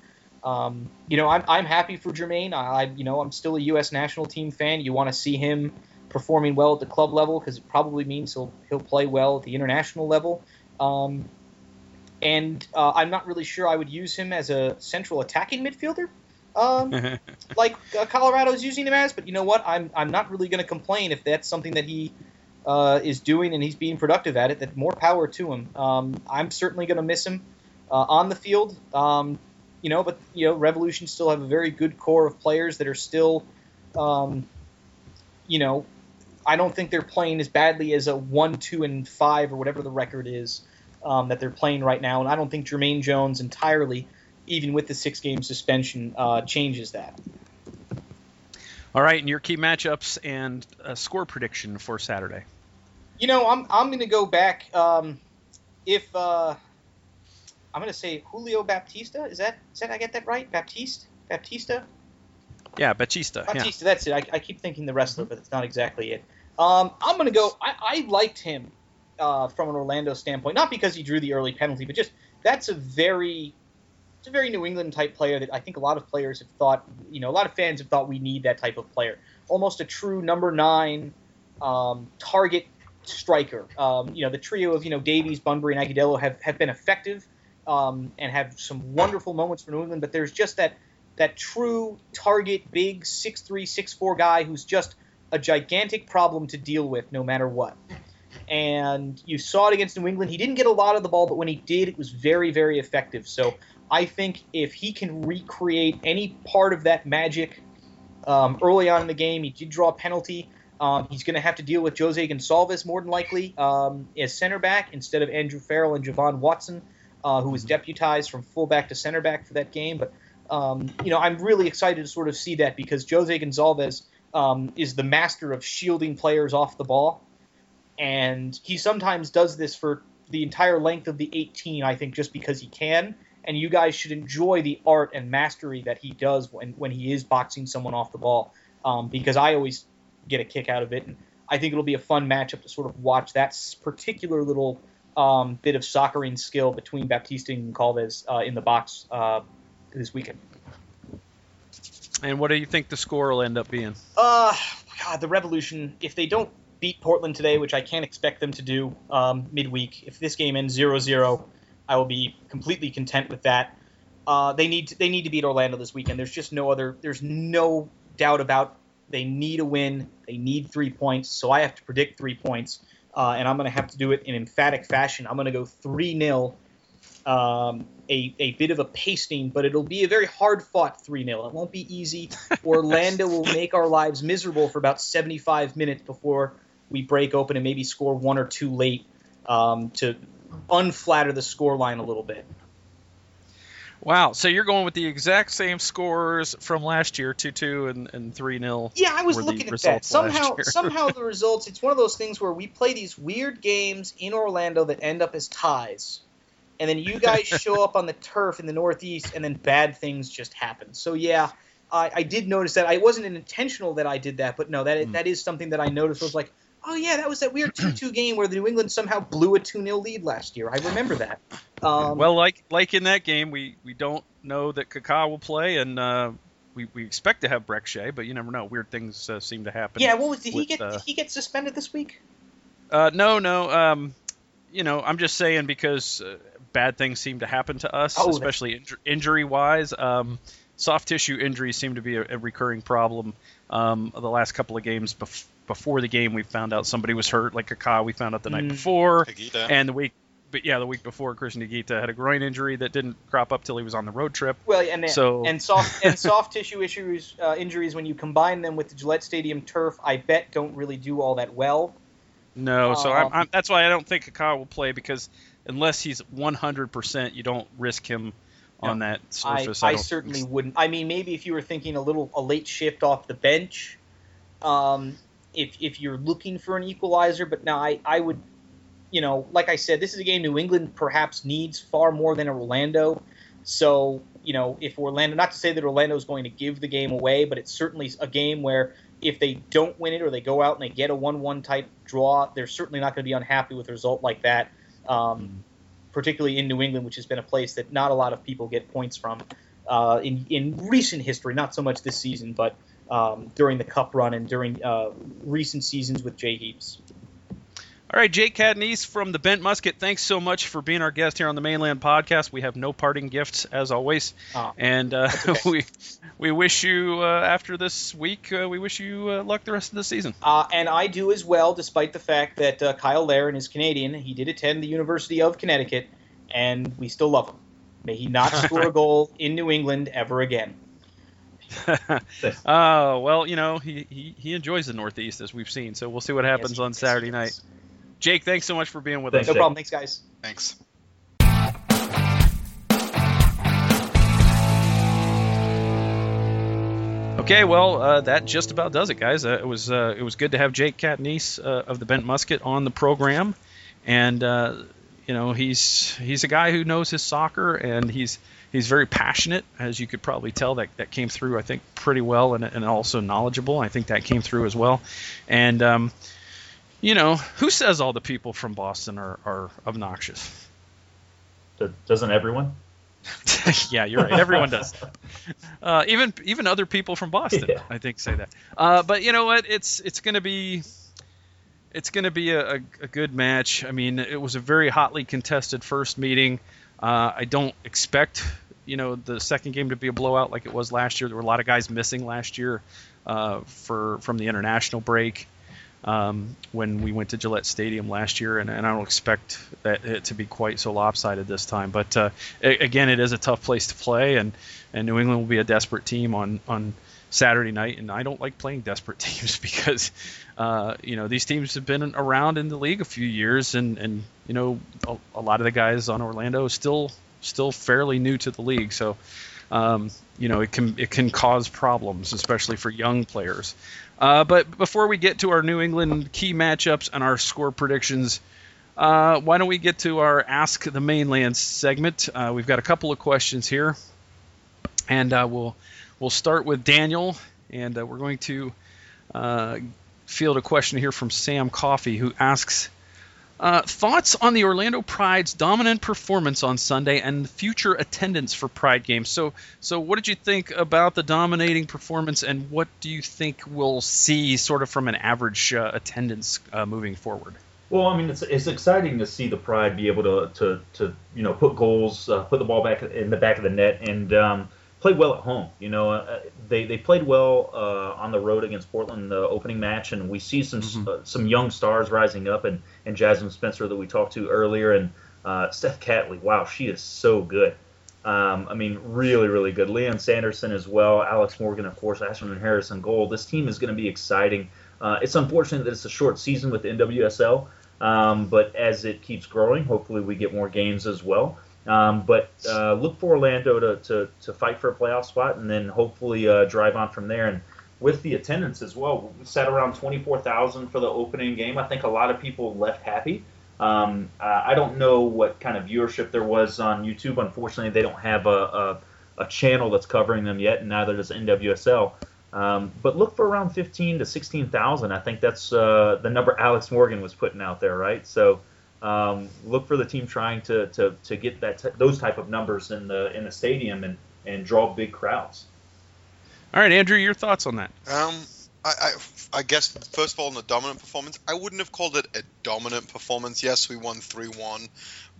um, you know, I'm I'm happy for Jermaine. I, I you know I'm still a U.S. national team fan. You want to see him performing well at the club level because it probably means he'll he'll play well at the international level. Um, and uh, I'm not really sure I would use him as a central attacking midfielder, um, [LAUGHS] like uh, Colorado's using him as. But you know what? I'm I'm not really going to complain if that's something that he uh, is doing and he's being productive at it. That more power to him. Um, I'm certainly going to miss him uh, on the field. Um, you know, but you know, Revolution still have a very good core of players that are still, um, you know, I don't think they're playing as badly as a one, two, and five or whatever the record is um, that they're playing right now, and I don't think Jermaine Jones entirely, even with the six-game suspension, uh, changes that. All right, and your key matchups and a score prediction for Saturday. You know, I'm I'm going to go back. Um, if uh, I'm going to say Julio Baptista, is that is that I get that right? Baptiste, Baptista, Yeah, Batista. Yeah. Baptista. That's it. I, I keep thinking the wrestler, but it's not exactly it. Um, I'm going to go. I, I liked him uh, from an Orlando standpoint, not because he drew the early penalty, but just that's a very a very New England type player that I think a lot of players have thought, you know, a lot of fans have thought we need that type of player. Almost a true number nine um, target striker. Um, you know, the trio of, you know, Davies, Bunbury, and Agudelo have, have been effective um, and have some wonderful moments for New England, but there's just that that true target, big six three, six four guy who's just a gigantic problem to deal with no matter what. And you saw it against New England. He didn't get a lot of the ball, but when he did, it was very, very effective. So I think if he can recreate any part of that magic um, early on in the game, he did draw a penalty. Um, he's going to have to deal with Jose Gonçalves more than likely um, as center back instead of Andrew Farrell and Je-Vaughn Watson, uh, who was deputized from fullback to center back for that game. But um, you know, I'm really excited to sort of see that because Jose Gonçalves um, is the master of shielding players off the ball, and he sometimes does this for the entire length of the 18. I think just because he can. And you guys should enjoy the art and mastery that he does when, when he is boxing someone off the ball, um, because I always get a kick out of it. And I think it'll be a fun matchup to sort of watch that particular little um, bit of soccering skill between Baptiste and Calves uh, in the box uh, this weekend. And what do you think the score will end up being? Uh, God, the Revolution, if they don't beat Portland today, which I can't expect them to do um, midweek, if this game ends 0 0, I will be completely content with that. Uh, they need to, they need to beat Orlando this weekend. There's just no other. There's no doubt about. They need a win. They need three points. So I have to predict three points, uh, and I'm going to have to do it in emphatic fashion. I'm going to go three 0 um, a, a bit of a pasting, but it'll be a very hard fought 3 0. It won't be easy. [LAUGHS] Orlando will make our lives miserable for about 75 minutes before we break open and maybe score one or two late um, to unflatter the score line a little bit. Wow, so you're going with the exact same scores from last year, 2-2 and, and 3-0. Yeah, I was looking at that. Somehow, [LAUGHS] somehow the results. It's one of those things where we play these weird games in Orlando that end up as ties, and then you guys [LAUGHS] show up on the turf in the Northeast, and then bad things just happen. So yeah, I, I did notice that. I wasn't intentional that I did that, but no, that Hmm. that is something that I noticed. Was like, oh yeah, that was that weird two-two [CLEARS THROAT] game where the New England somehow blew a two-0 lead last year. I remember that. Um, well, like like in that game, we, we don't know that Kaká will play, and uh, we, we expect to have Brek Shea, but you never know. Weird things uh, seem to happen. yeah. What was did he get? uh, did he get suspended this week? Uh, no, no. Um, you know, I'm just saying because uh, bad things seem to happen to us, Oh, especially inju- injury-wise. Um, soft tissue injuries seem to be a, a recurring problem. Um, the last couple of games bef- before the game, we found out somebody was hurt, like Kaká. We found out the night Mm. before, Higuita. and the week, but yeah, the week before, Cristian Higuita had a groin injury that didn't crop up till he was on the road trip. Well, and So- and soft [LAUGHS] and soft tissue issues uh, injuries when you combine them with the Gillette Stadium turf, I bet don't really do all that well. No, so I'm, Um, I'm, that's why I don't think Kaká will play because unless he's 100%, you don't risk him on that I, surface. I don't- certainly wouldn't. I mean, maybe if you were thinking a little a late shift off the bench, um, if if you're looking for an equalizer, but now I I would, you know, like I said, this is a game New England perhaps needs far more than Orlando. So you know, if Orlando, not to say that Orlando is going to give the game away, but it's certainly a game where if they don't win it or they go out and they get a one-one type draw, they're certainly not going to be unhappy with a result like that. Um, particularly in New England, which has been a place that not a lot of people get points from uh, in in recent history. Not so much this season, but um, during the Cup run and during uh, recent seasons with Jay Heaps. All right, Jake Catanese from the Bent Musket. Thanks so much for being our guest here on the Mane Land Podcast. We have no parting gifts as always, Ah, and uh, okay. [LAUGHS] we we wish you uh, after this week. Uh, we wish you uh, luck the rest of the season. Uh, and I do as well, despite the fact that uh, Cyle Larin is Canadian. He did attend the University of Connecticut, and we still love him. May he not [LAUGHS] score a goal in New England ever again. Oh [LAUGHS] well, you know he, he he enjoys the Northeast as we've seen. So we'll see what happens Yes, on yes, Saturday yes. night. Jake, thanks so much for being with Thanks, us. No Jake. problem. Thanks, guys. Thanks. Okay, well, uh, that just about does it, guys. Uh, it was uh, it was good to have Jake Catanese uh, of the Bent Musket on the program, and uh, you know he's he's a guy who knows his soccer, and he's he's very passionate, as you could probably tell. That that came through, I think, pretty well, and, and also knowledgeable. I think that came through as well, and um, you know who says all the people from Boston are, are obnoxious? Doesn't everyone? [LAUGHS] yeah, you're right. Everyone does. Uh, even even other people from Boston, [LAUGHS] Yeah. I think, say that. Uh, but you know what? It's it's going to be it's going to be a, a, a good match. I mean, it was a very hotly contested first meeting. Uh, I don't expect you know the second game to be a blowout like it was last year. There were a lot of guys missing last year uh, for from the international break um, when we went to Gillette Stadium last year, and, and I don't expect that it to be quite so lopsided this time. But uh, a- again, it is a tough place to play, and, and New England will be a desperate team on on Saturday night. And I don't like playing desperate [LAUGHS] teams because uh, you know these teams have been around in the league a few years, and and you know a, a lot of the guys on Orlando still still fairly new to the league, so. Um, you know, it can it can cause problems, especially for young players. Uh, but before we get to our New England key matchups and our score predictions, uh, why don't we get to our Ask the Mane Land segment? Uh, we've got a couple of questions here, and uh, we'll we'll start with Daniel, and uh, we're going to uh, field a question here from Sam Coffey, who asks. Uh, thoughts on the Orlando Pride's dominant performance on Sunday and future attendance for Pride games. So, so what did you think about the dominating performance, and what do you think we'll see sort of from an average uh, attendance uh, moving forward? Well, I mean, it's, it's exciting to see the Pride be able to to, to you know put goals, uh, put the ball back in the back of the net, and um, play well at home. You know, uh, they they played well uh, on the road against Portland in the opening match, and we see some Mhm. uh, some young stars rising up, and and Jasmine Spencer that we talked to earlier, and uh, Steph Catley. Wow, she is so good. Um, I mean, really, really good. Lianne Sanderson as well. Alex Morgan, of course. Ashlyn Harris in goal. This team is going to be exciting. Uh, it's unfortunate that it's a short season with the NWSL, um, but as it keeps growing, hopefully we get more games as well. Um, but uh, look for Orlando to, to, to fight for a playoff spot and then hopefully uh, drive on from there. And with the attendance as well, we sat around 24,000 for the opening game. I think a lot of people left happy. Um, I don't know what kind of viewership there was on YouTube. Unfortunately, they don't have a, a, a channel that's covering them yet, and neither does NWSL. Um, but look for around 15 to 16,000. I think that's uh, the number Alex Morgan was putting out there, right? So um, look for the team trying to, to, to get that t- those type of numbers in the in the stadium and, and draw big crowds. All right, Andrew, your thoughts on that? Um, I, I, I guess first of all, on the dominant performance, I wouldn't have called it a dominant performance. Yes, we won three one,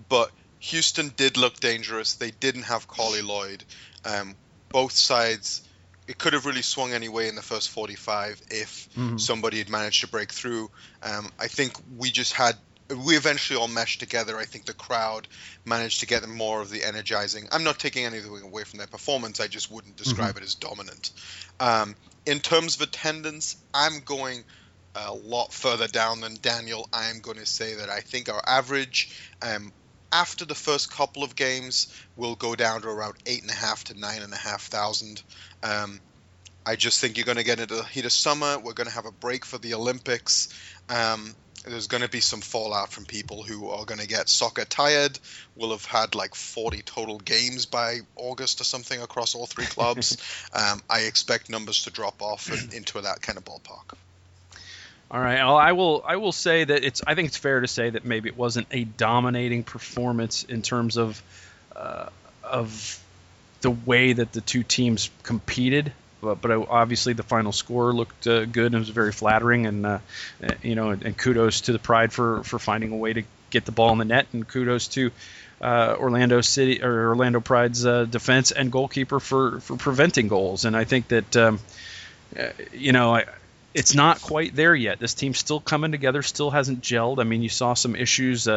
but Houston did look dangerous. They didn't have Carli Lloyd. Um, both sides, it could have really swung anyway in the first 45 if Mhm. somebody had managed to break through. Um, I think we just had. We eventually all meshed together. I think the crowd managed to get more of the energizing. I'm not taking anything away from their performance. I just wouldn't describe it as dominant. Um, in terms of attendance, I'm going a lot further down than Daniel. I'm going to say that I think our average um, after the first couple of games, we'll go down to around eight and a half to nine and a half thousand. Um, I just think you're going to get into the heat of summer. We're going to have a break for the Olympics. Um, there's going to be some fallout from people who are going to get soccer tired. We'll have had like 40 total games by August or something across all three clubs. [LAUGHS] um, I expect numbers to drop off and [CLEARS THROAT] into that kind of ballpark. All right. Well, I will. I will say that it's. I think it's fair to say that maybe it wasn't a dominating performance in terms of uh, of the way that the two teams competed. But, but obviously the final score looked uh, good and it was very flattering. And uh, you know, and, and, kudos to the Pride for for finding a way to get the ball in the net, and kudos to uh, Orlando City or Orlando Pride's uh, defense and goalkeeper for for preventing goals. And I think that. Um, uh, you know, I, it's not quite there yet. This team's still coming together, still hasn't gelled. I mean, you saw some issues.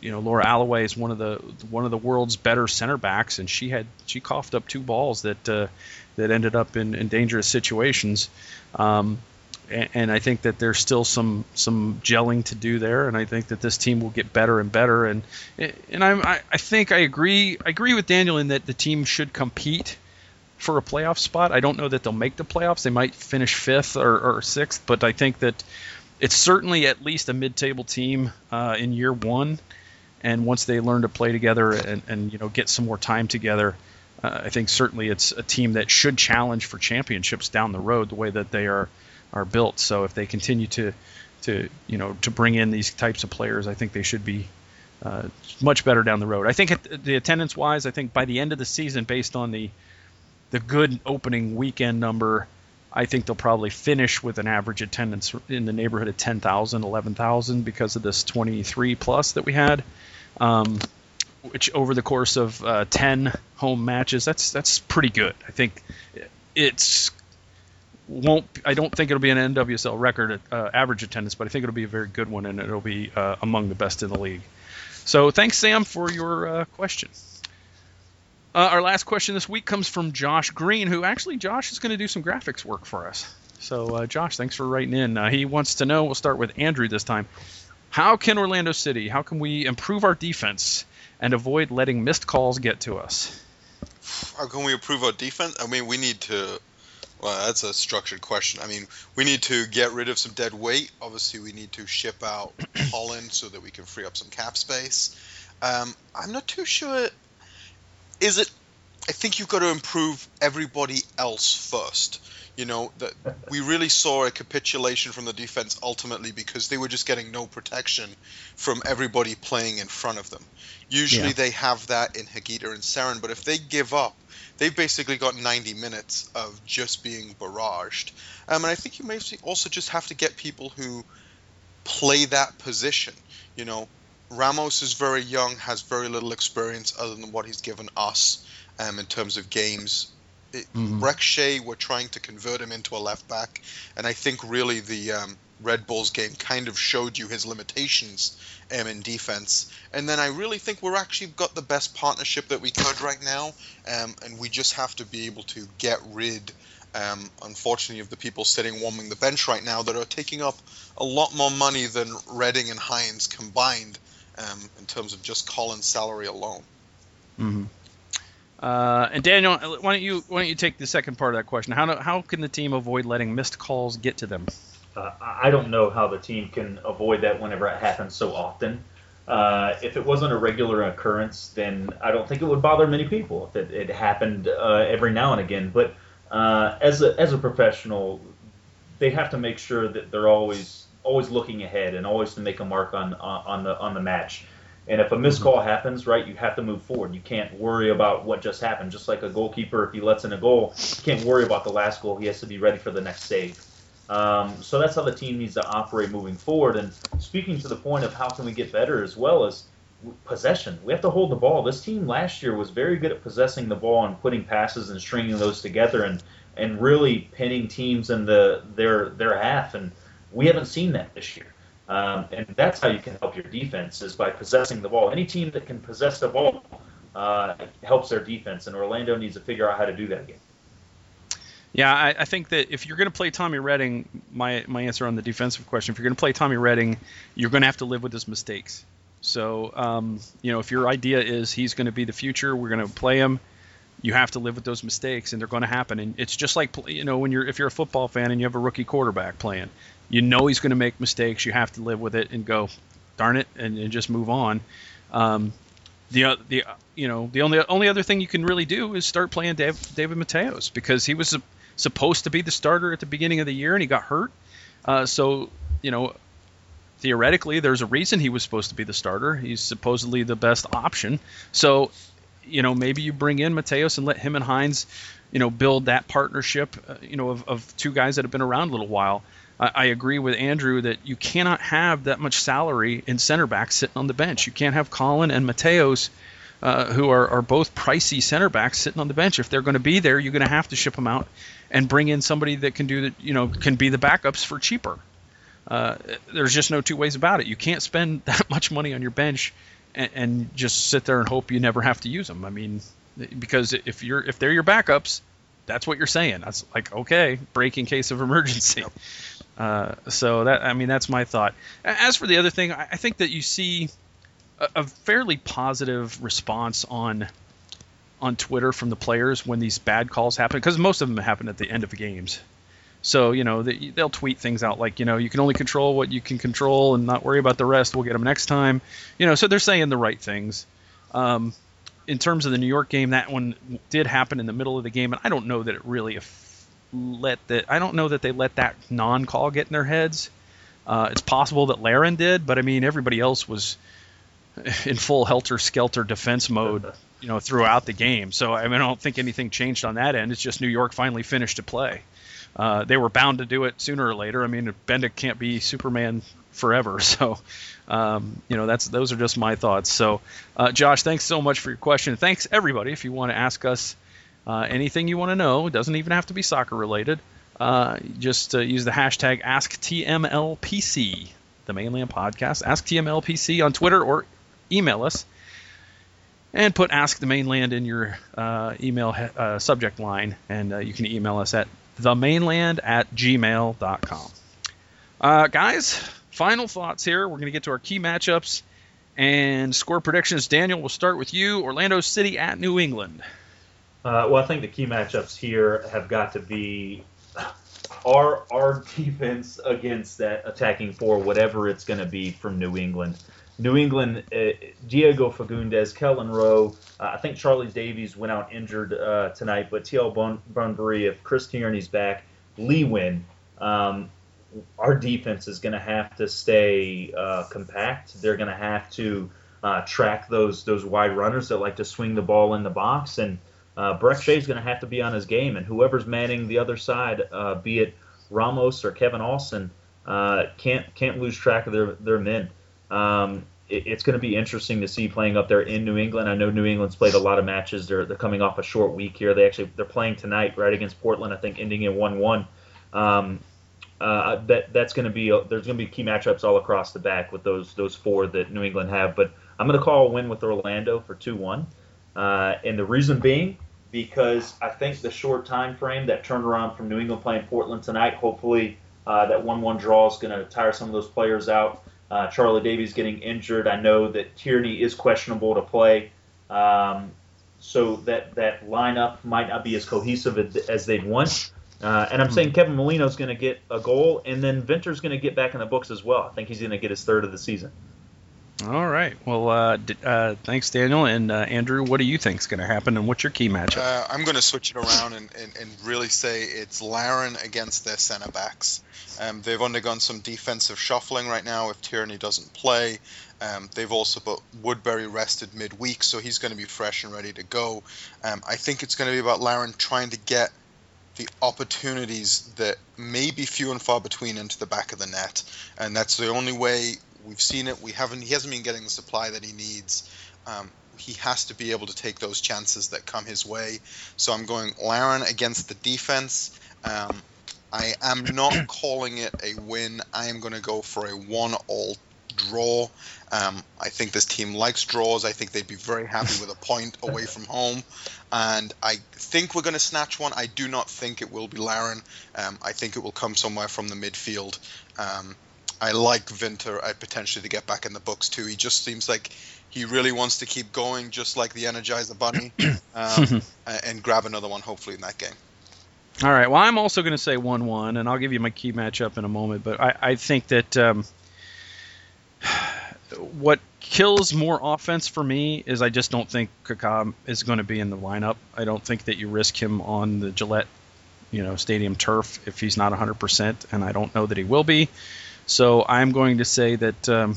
You know, Laura Alleway is one of the one of the world's better center backs, and she had she coughed up two balls that uh, that ended up in, in dangerous situations. Um, and, I think that there's still some some gelling to do there, and I think that this team will get better and better. And and I I think I agree I agree with Daniel in that the team should compete for a playoff spot. I don't know that they'll make the playoffs. They might finish fifth or, or sixth, but I think that it's certainly at least a mid-table team uh, in year one. And once they learn to play together and, and you know get some more time together, uh, I think certainly it's a team that should challenge for championships down the road the way that they are are built. So if they continue to to you know to bring in these types of players, I think they should be uh, much better down the road. I think the attendance wise, I think by the end of the season, based on the the good opening weekend number, I think they'll probably finish with an average attendance in the neighborhood of 10,000, 11,000 because of this 23 plus that we had, um, which over the course of uh, 10 home matches, that's that's pretty good. I think it's won't. I don't think it'll be an NWSL record uh, average attendance, but I think it'll be a very good one, and it'll be uh, among the best in the league. So thanks, Sam, for your uh, question. Uh, our last question this week comes from Josh Green, who actually Josh is going to do some graphics work for us. So uh, Josh, thanks for writing in. Uh, he wants to know. We'll start with Andrew this time. How can Orlando City? How can we improve our defense and avoid letting missed calls get to us? How can we improve our defense? I mean, we need to. Well, that's a structured question. I mean, we need to get rid of some dead weight. Obviously, we need to ship out [CLEARS THROAT] Holland so that we can free up some cap space. Um, I'm not too sure is it I think you've got to improve everybody else first. You know, that we really saw a capitulation from the defense ultimately because they were just getting no protection from everybody playing in front of them. Usually yeah. they have that in Higuita and Cerén, but if they give up, they've basically got 90 minutes of just being barraged. Um, and I think you may also just have to get people who play that position. You know, Ramos is very young, has very little experience other than what he's given us um, in terms of games. mm-hmm. Brek Shea, we're trying to convert him into a left back, and I think really the um, Red Bulls game kind of showed you his limitations um, in defense. And then I really think we're actually got the best partnership that we could right now, um, and we just have to be able to get rid. Um, unfortunately, of the people sitting warming the bench right now that are taking up a lot more money than Redding and Hines combined um, in terms of just Collin's salary alone. Mm-hmm. Uh, and Daniel, why don't you why don't you take the second part of that question? How do, how can the team avoid letting missed calls get to them? Uh, I don't know how the team can avoid that whenever it happens so often. Uh, if it wasn't a regular occurrence, then I don't think it would bother many people if it, it happened uh, every now and again. But uh, as a as a professional, they have to make sure that they're always always looking ahead and always to make a mark on on the on the match. And if a missed call happens, right, you have to move forward. You can't worry about what just happened. Just like a goalkeeper, if he lets in a goal, you can't worry about the last goal. He has to be ready for the next save. Um, so that's how the team needs to operate moving forward. And speaking to the point of how can we get better as well as possession, we have to hold the ball. This team last year was very good at possessing the ball and putting passes and stringing those together and and really pinning teams in the their their half and we haven't seen that this year. Um, and that's how you can help your defense is by possessing the ball. Any team that can possess the ball uh, helps their defense, and Orlando needs to figure out how to do that again. Yeah, I, I think that if you're going to play Tommy Redding, my my answer on the defensive question, if you're going to play Tommy Redding, you're going to have to live with his mistakes. So, um, you know, if your idea is he's going to be the future, we're going to play him. You have to live with those mistakes, and they're going to happen. And it's just like you know when you're if you're a football fan and you have a rookie quarterback playing, you know he's going to make mistakes. You have to live with it and go, darn it, and, and just move on. Um, the the you know the only only other thing you can really do is start playing Dave, David Mateos because he was supposed to be the starter at the beginning of the year and he got hurt. Uh, so you know theoretically, there's a reason he was supposed to be the starter. He's supposedly the best option. So, you know, maybe you bring in Mateos and let him and Hines, you know, build that partnership, uh, you know, of, of two guys that have been around a little while. I, I agree with Andrew that you cannot have that much salary in center backs sitting on the bench. You can't have Collin and Mateos. Uh, who are, are both pricey center backs sitting on the bench. If they're going to be there, you're going to have to ship them out and bring in somebody that can do you know, can be the backups for cheaper. Uh, there's just no two ways about it. You can't spend [LAUGHS] that much money on your bench and, and, just sit there and hope you never have to use them. I mean, because if you're if they're your backups, that's what you're saying. That's like okay, break in case of emergency. Uh, so that I mean that's my thought. As for the other thing, I, I think that you see a, a fairly positive response on on Twitter from the players when these bad calls happen because most of them happen at the end of the games. So you know they, will tweet things out like you know you can only control what you can control and not worry about the rest. We'll get them next time. You know, so they're saying the right things. Um, in terms of the New York game, that one did happen in the middle of the game, and I don't know that it really let that. I don't know that they let that non-call get in their heads. Uh, it's possible that Larin did, but I mean everybody else was [LAUGHS] in full helter-skelter defense mode, you know, throughout the game. So I mean I don't think anything changed on that end. It's just New York finally finished to play uh, they were bound to do it sooner or later. I mean, Bendik can't be Superman forever, [LAUGHS] so um, you know that's those are just my thoughts. So, uh, Josh, thanks so much for your question. Thanks everybody. If you want to ask us uh, anything you want to know, it doesn't even have to be soccer related. Uh, just uh, use the hashtag AskTMLPC, the Mane Land Podcast. AskTMLPC on Twitter or email us and put Ask the Mane Land in your uh, email uh, subject line, and uh, you can email us at themainland at gmail.com. Uh, guys, final thoughts here. We're going to get to our key matchups and score predictions. Daniel, we'll start with you. Orlando City at New England. Uh, well, I think the key matchups here have got to be our our [LAUGHS] defense against that attacking four, whatever it's going to be from New England. New England, uh, Diego Fagundez, Kelyn Rowe. Uh, I think Charlie Davies went out injured uh, tonight, but Teal Bun- Bunbury, if Chris Tierney's back, Lee Nguyen, Um, our defense is going to have to stay uh, compact. They're going to have to uh, track those those wide runners that like to swing the ball in the box, and uh, Brek Shea is going to have to be on his game. And whoever's manning the other side, uh, be it Ramos or Kevin Alston, can't can't lose track of their their men. Um, it, it's going to be interesting to see playing up there in New England. I know New England's played a lot of matches. They're they're coming off a short week here. They actually they're playing tonight right against Portland. I think ending in one one. Um, uh, that that's going to be there's going to be key matchups all across the back with those those four that New England have. But I'm going to call a win with Orlando for two one, uh, and the reason being because I think the short time frame that turnaround from New England playing Portland tonight, hopefully uh, that one one draw is going to tire some of those players out. Uh, Charlie Davies getting injured. I know that Tierney is questionable to play, um, so that that lineup might not be as cohesive as they'd want. Uh, and I'm hmm. saying Kevin Molino's going to get a goal, and then Winter's going to get back in the books as well. I think he's going to get his third of the season. All right. Well, uh, uh, thanks, Daniel. And uh, Andrew, what do you think is going to happen, and what's your key matchup? Uh, I'm going to switch it around and, and, and, really say it's Larin against their center backs. Um, they've undergone some defensive shuffling right now if Tierney doesn't play. Um, they've also put Woodberry rested midweek, so he's going to be fresh and ready to go. Um, I think it's going to be about Larin trying to get the opportunities that may be few and far between into the back of the net, and that's the only way We've seen it. We haven't. He hasn't been getting the supply that he needs. Um, he has to be able to take those chances that come his way. So I'm going Larin against the defense. Um, I am not [COUGHS] calling it a win. I am going to go for a one-all draw. Um, I think this team likes draws. I think they'd be very happy with a point [LAUGHS] away from home. And I think we're going to snatch one. I do not think it will be Larin. Um, I think it will come somewhere from the midfield. Um, I like Winter I potentially to get back in the books too. He just seems like he really wants to keep going, just like the Energizer Bunny, [CLEARS THROAT] um, [LAUGHS] and grab another one hopefully in that game. All right. Well, I'm also going to say 1 1, and I'll give you my key matchup in a moment. But I, I think that um, [SIGHS] what kills more offense for me is I just don't think Kaká is going to be in the lineup. I don't think that you risk him on the Gillette, you know, stadium turf if he's not 100%, and I don't know that he will be. So I'm going to say that um,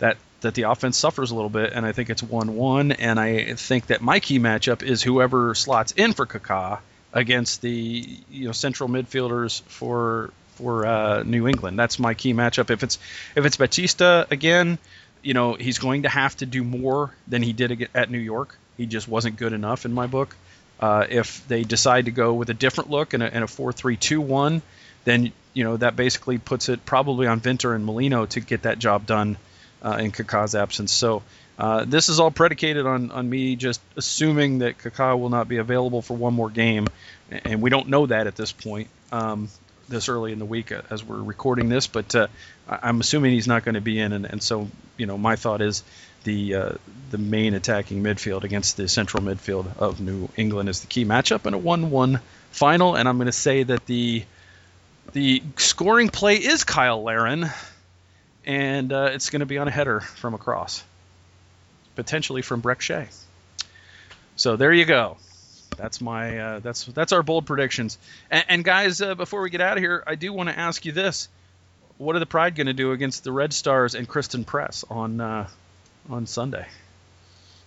that that the offense suffers a little bit, and I think it's 1-1. And I think that my key matchup is whoever slots in for Kaká against the you know central midfielders for for uh, New England. That's my key matchup. If it's if it's Baptista again, you know he's going to have to do more than he did at New York. He just wasn't good enough in my book. Uh, if they decide to go with a different look and a, and a 4-3-2-1, then you know that basically puts it probably on Winter and Molino to get that job done uh, in Kaká's absence. So uh, this is all predicated on, on me just assuming that Kaká will not be available for one more game, and we don't know that at this point, um, this early in the week uh, as we're recording this. But uh, I'm assuming he's not going to be in, and, and, so you know my thought is the uh, the main attacking midfield against the central midfield of New England is the key matchup in a 1-1 final, and I'm going to say that the the scoring play is Cyle Larin and uh, it's going to be on a header from across, potentially from Brek Shea. So there you go. That's my uh, that's that's our bold predictions. And, and guys, uh, before we get out of here, I do want to ask you this: What are the Pride going to do against the Red Stars and Christen Press on uh, on Sunday?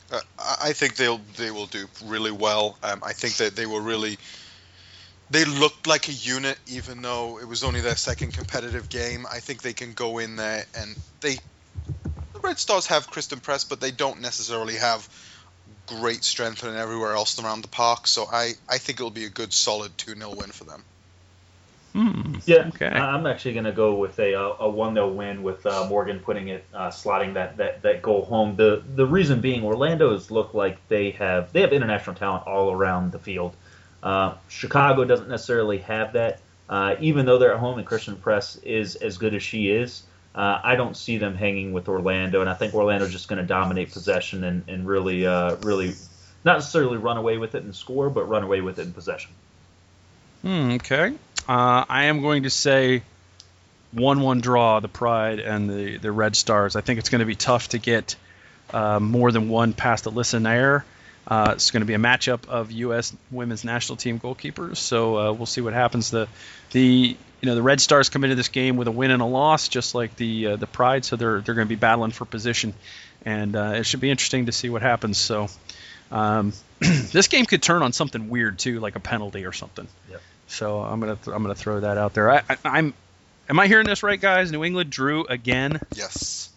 Uh, I think they'll they will do really well. Um, I think that they will really they looked like a unit, even though it was only their second competitive game. I think they can go in there and they. The Red Stars have Christen Press, but they don't necessarily have great strength and everywhere else around the park. So I, I think it'll be a good, solid 2 0 win for them. Hmm. Yeah, okay. I'm actually going to go with a a one 0 win with uh, Morgan putting it uh, slotting that, that that goal home. The the reason being Orlando's look like they have they have international talent all around the field. Uh, Chicago doesn't necessarily have that. Uh, even though they're at home and Christen Press is as good as she is, uh, I don't see them hanging with Orlando, and I think Orlando's just going to dominate possession and, and really, uh, really, not necessarily run away with it and score, but run away with it in possession. Hmm, okay. Uh, I am going to say 1 1 draw, the Pride and the, the Red Stars. I think it's going to be tough to get more than one past Alyssa Naeher. Uh, it's going to be a matchup of U.S. women's national team goalkeepers, so uh, we'll see what happens. The the you know the Red Stars come into this game with a win and a loss, just like the uh, the Pride, so they're they're going to be battling for position, and uh, it should be interesting to see what happens. So um, [CLEARS THROAT] this game could turn on something weird too, like a penalty or something. Yep. So I'm gonna th- I'm gonna throw that out there. I, I, I'm am I hearing this right, guys? New England drew again. Yes.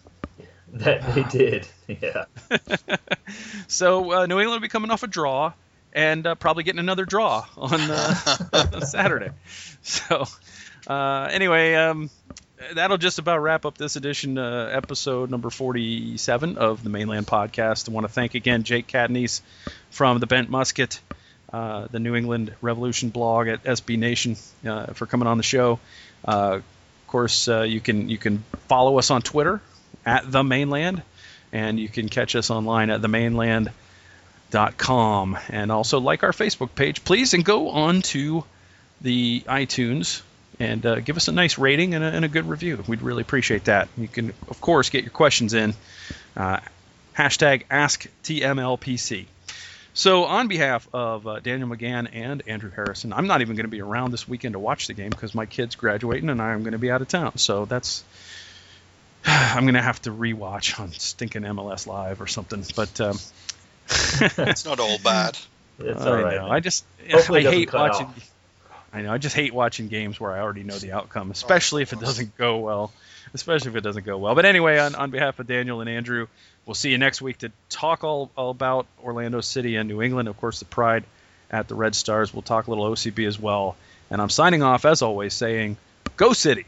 [LAUGHS] That they did, [LAUGHS] yeah. [LAUGHS] so uh, New England will be coming off a draw and uh, probably getting another draw on uh, Saturday. So uh, anyway, um, that'll just about wrap up this edition, uh, episode number 47 of the Mane Land Podcast. I want to thank again Jake Catanese from the Bent Musket. Uh, the New England Revolution blog at SB Nation for coming on the show. of course, you can you can follow us on Twitter at the Mane Land, and you can catch us online at themaneland.com. And also like our Facebook page, please, and go on to the iTunes and uh, give us a nice rating and a, and a, good review. We'd really appreciate that. You can, of course, get your questions in. Uh, hashtag AskTMLPC. So, on behalf of uh, Daniel McGann and Andrew Harrison, I'm not even going to be around this weekend to watch the game because my kid's graduating and I'm going to be out of town. So that's [SIGHS] I'm gonna have to rewatch on stinking MLS Live or something. But um, [LAUGHS] it's not all bad. It's all right. Know. I just Hopefully I hate watching. Off. I know. I just hate watching games where I already know the outcome, especially oh, if it doesn't go well. Especially if it doesn't go well. But anyway, on, on behalf of Daniel and Andrew, we'll see you next week to talk all, all about Orlando City and New England. Of course, the Pride at the Red Stars. We'll talk a little OCB as well. And I'm signing off as always, saying, "Go City."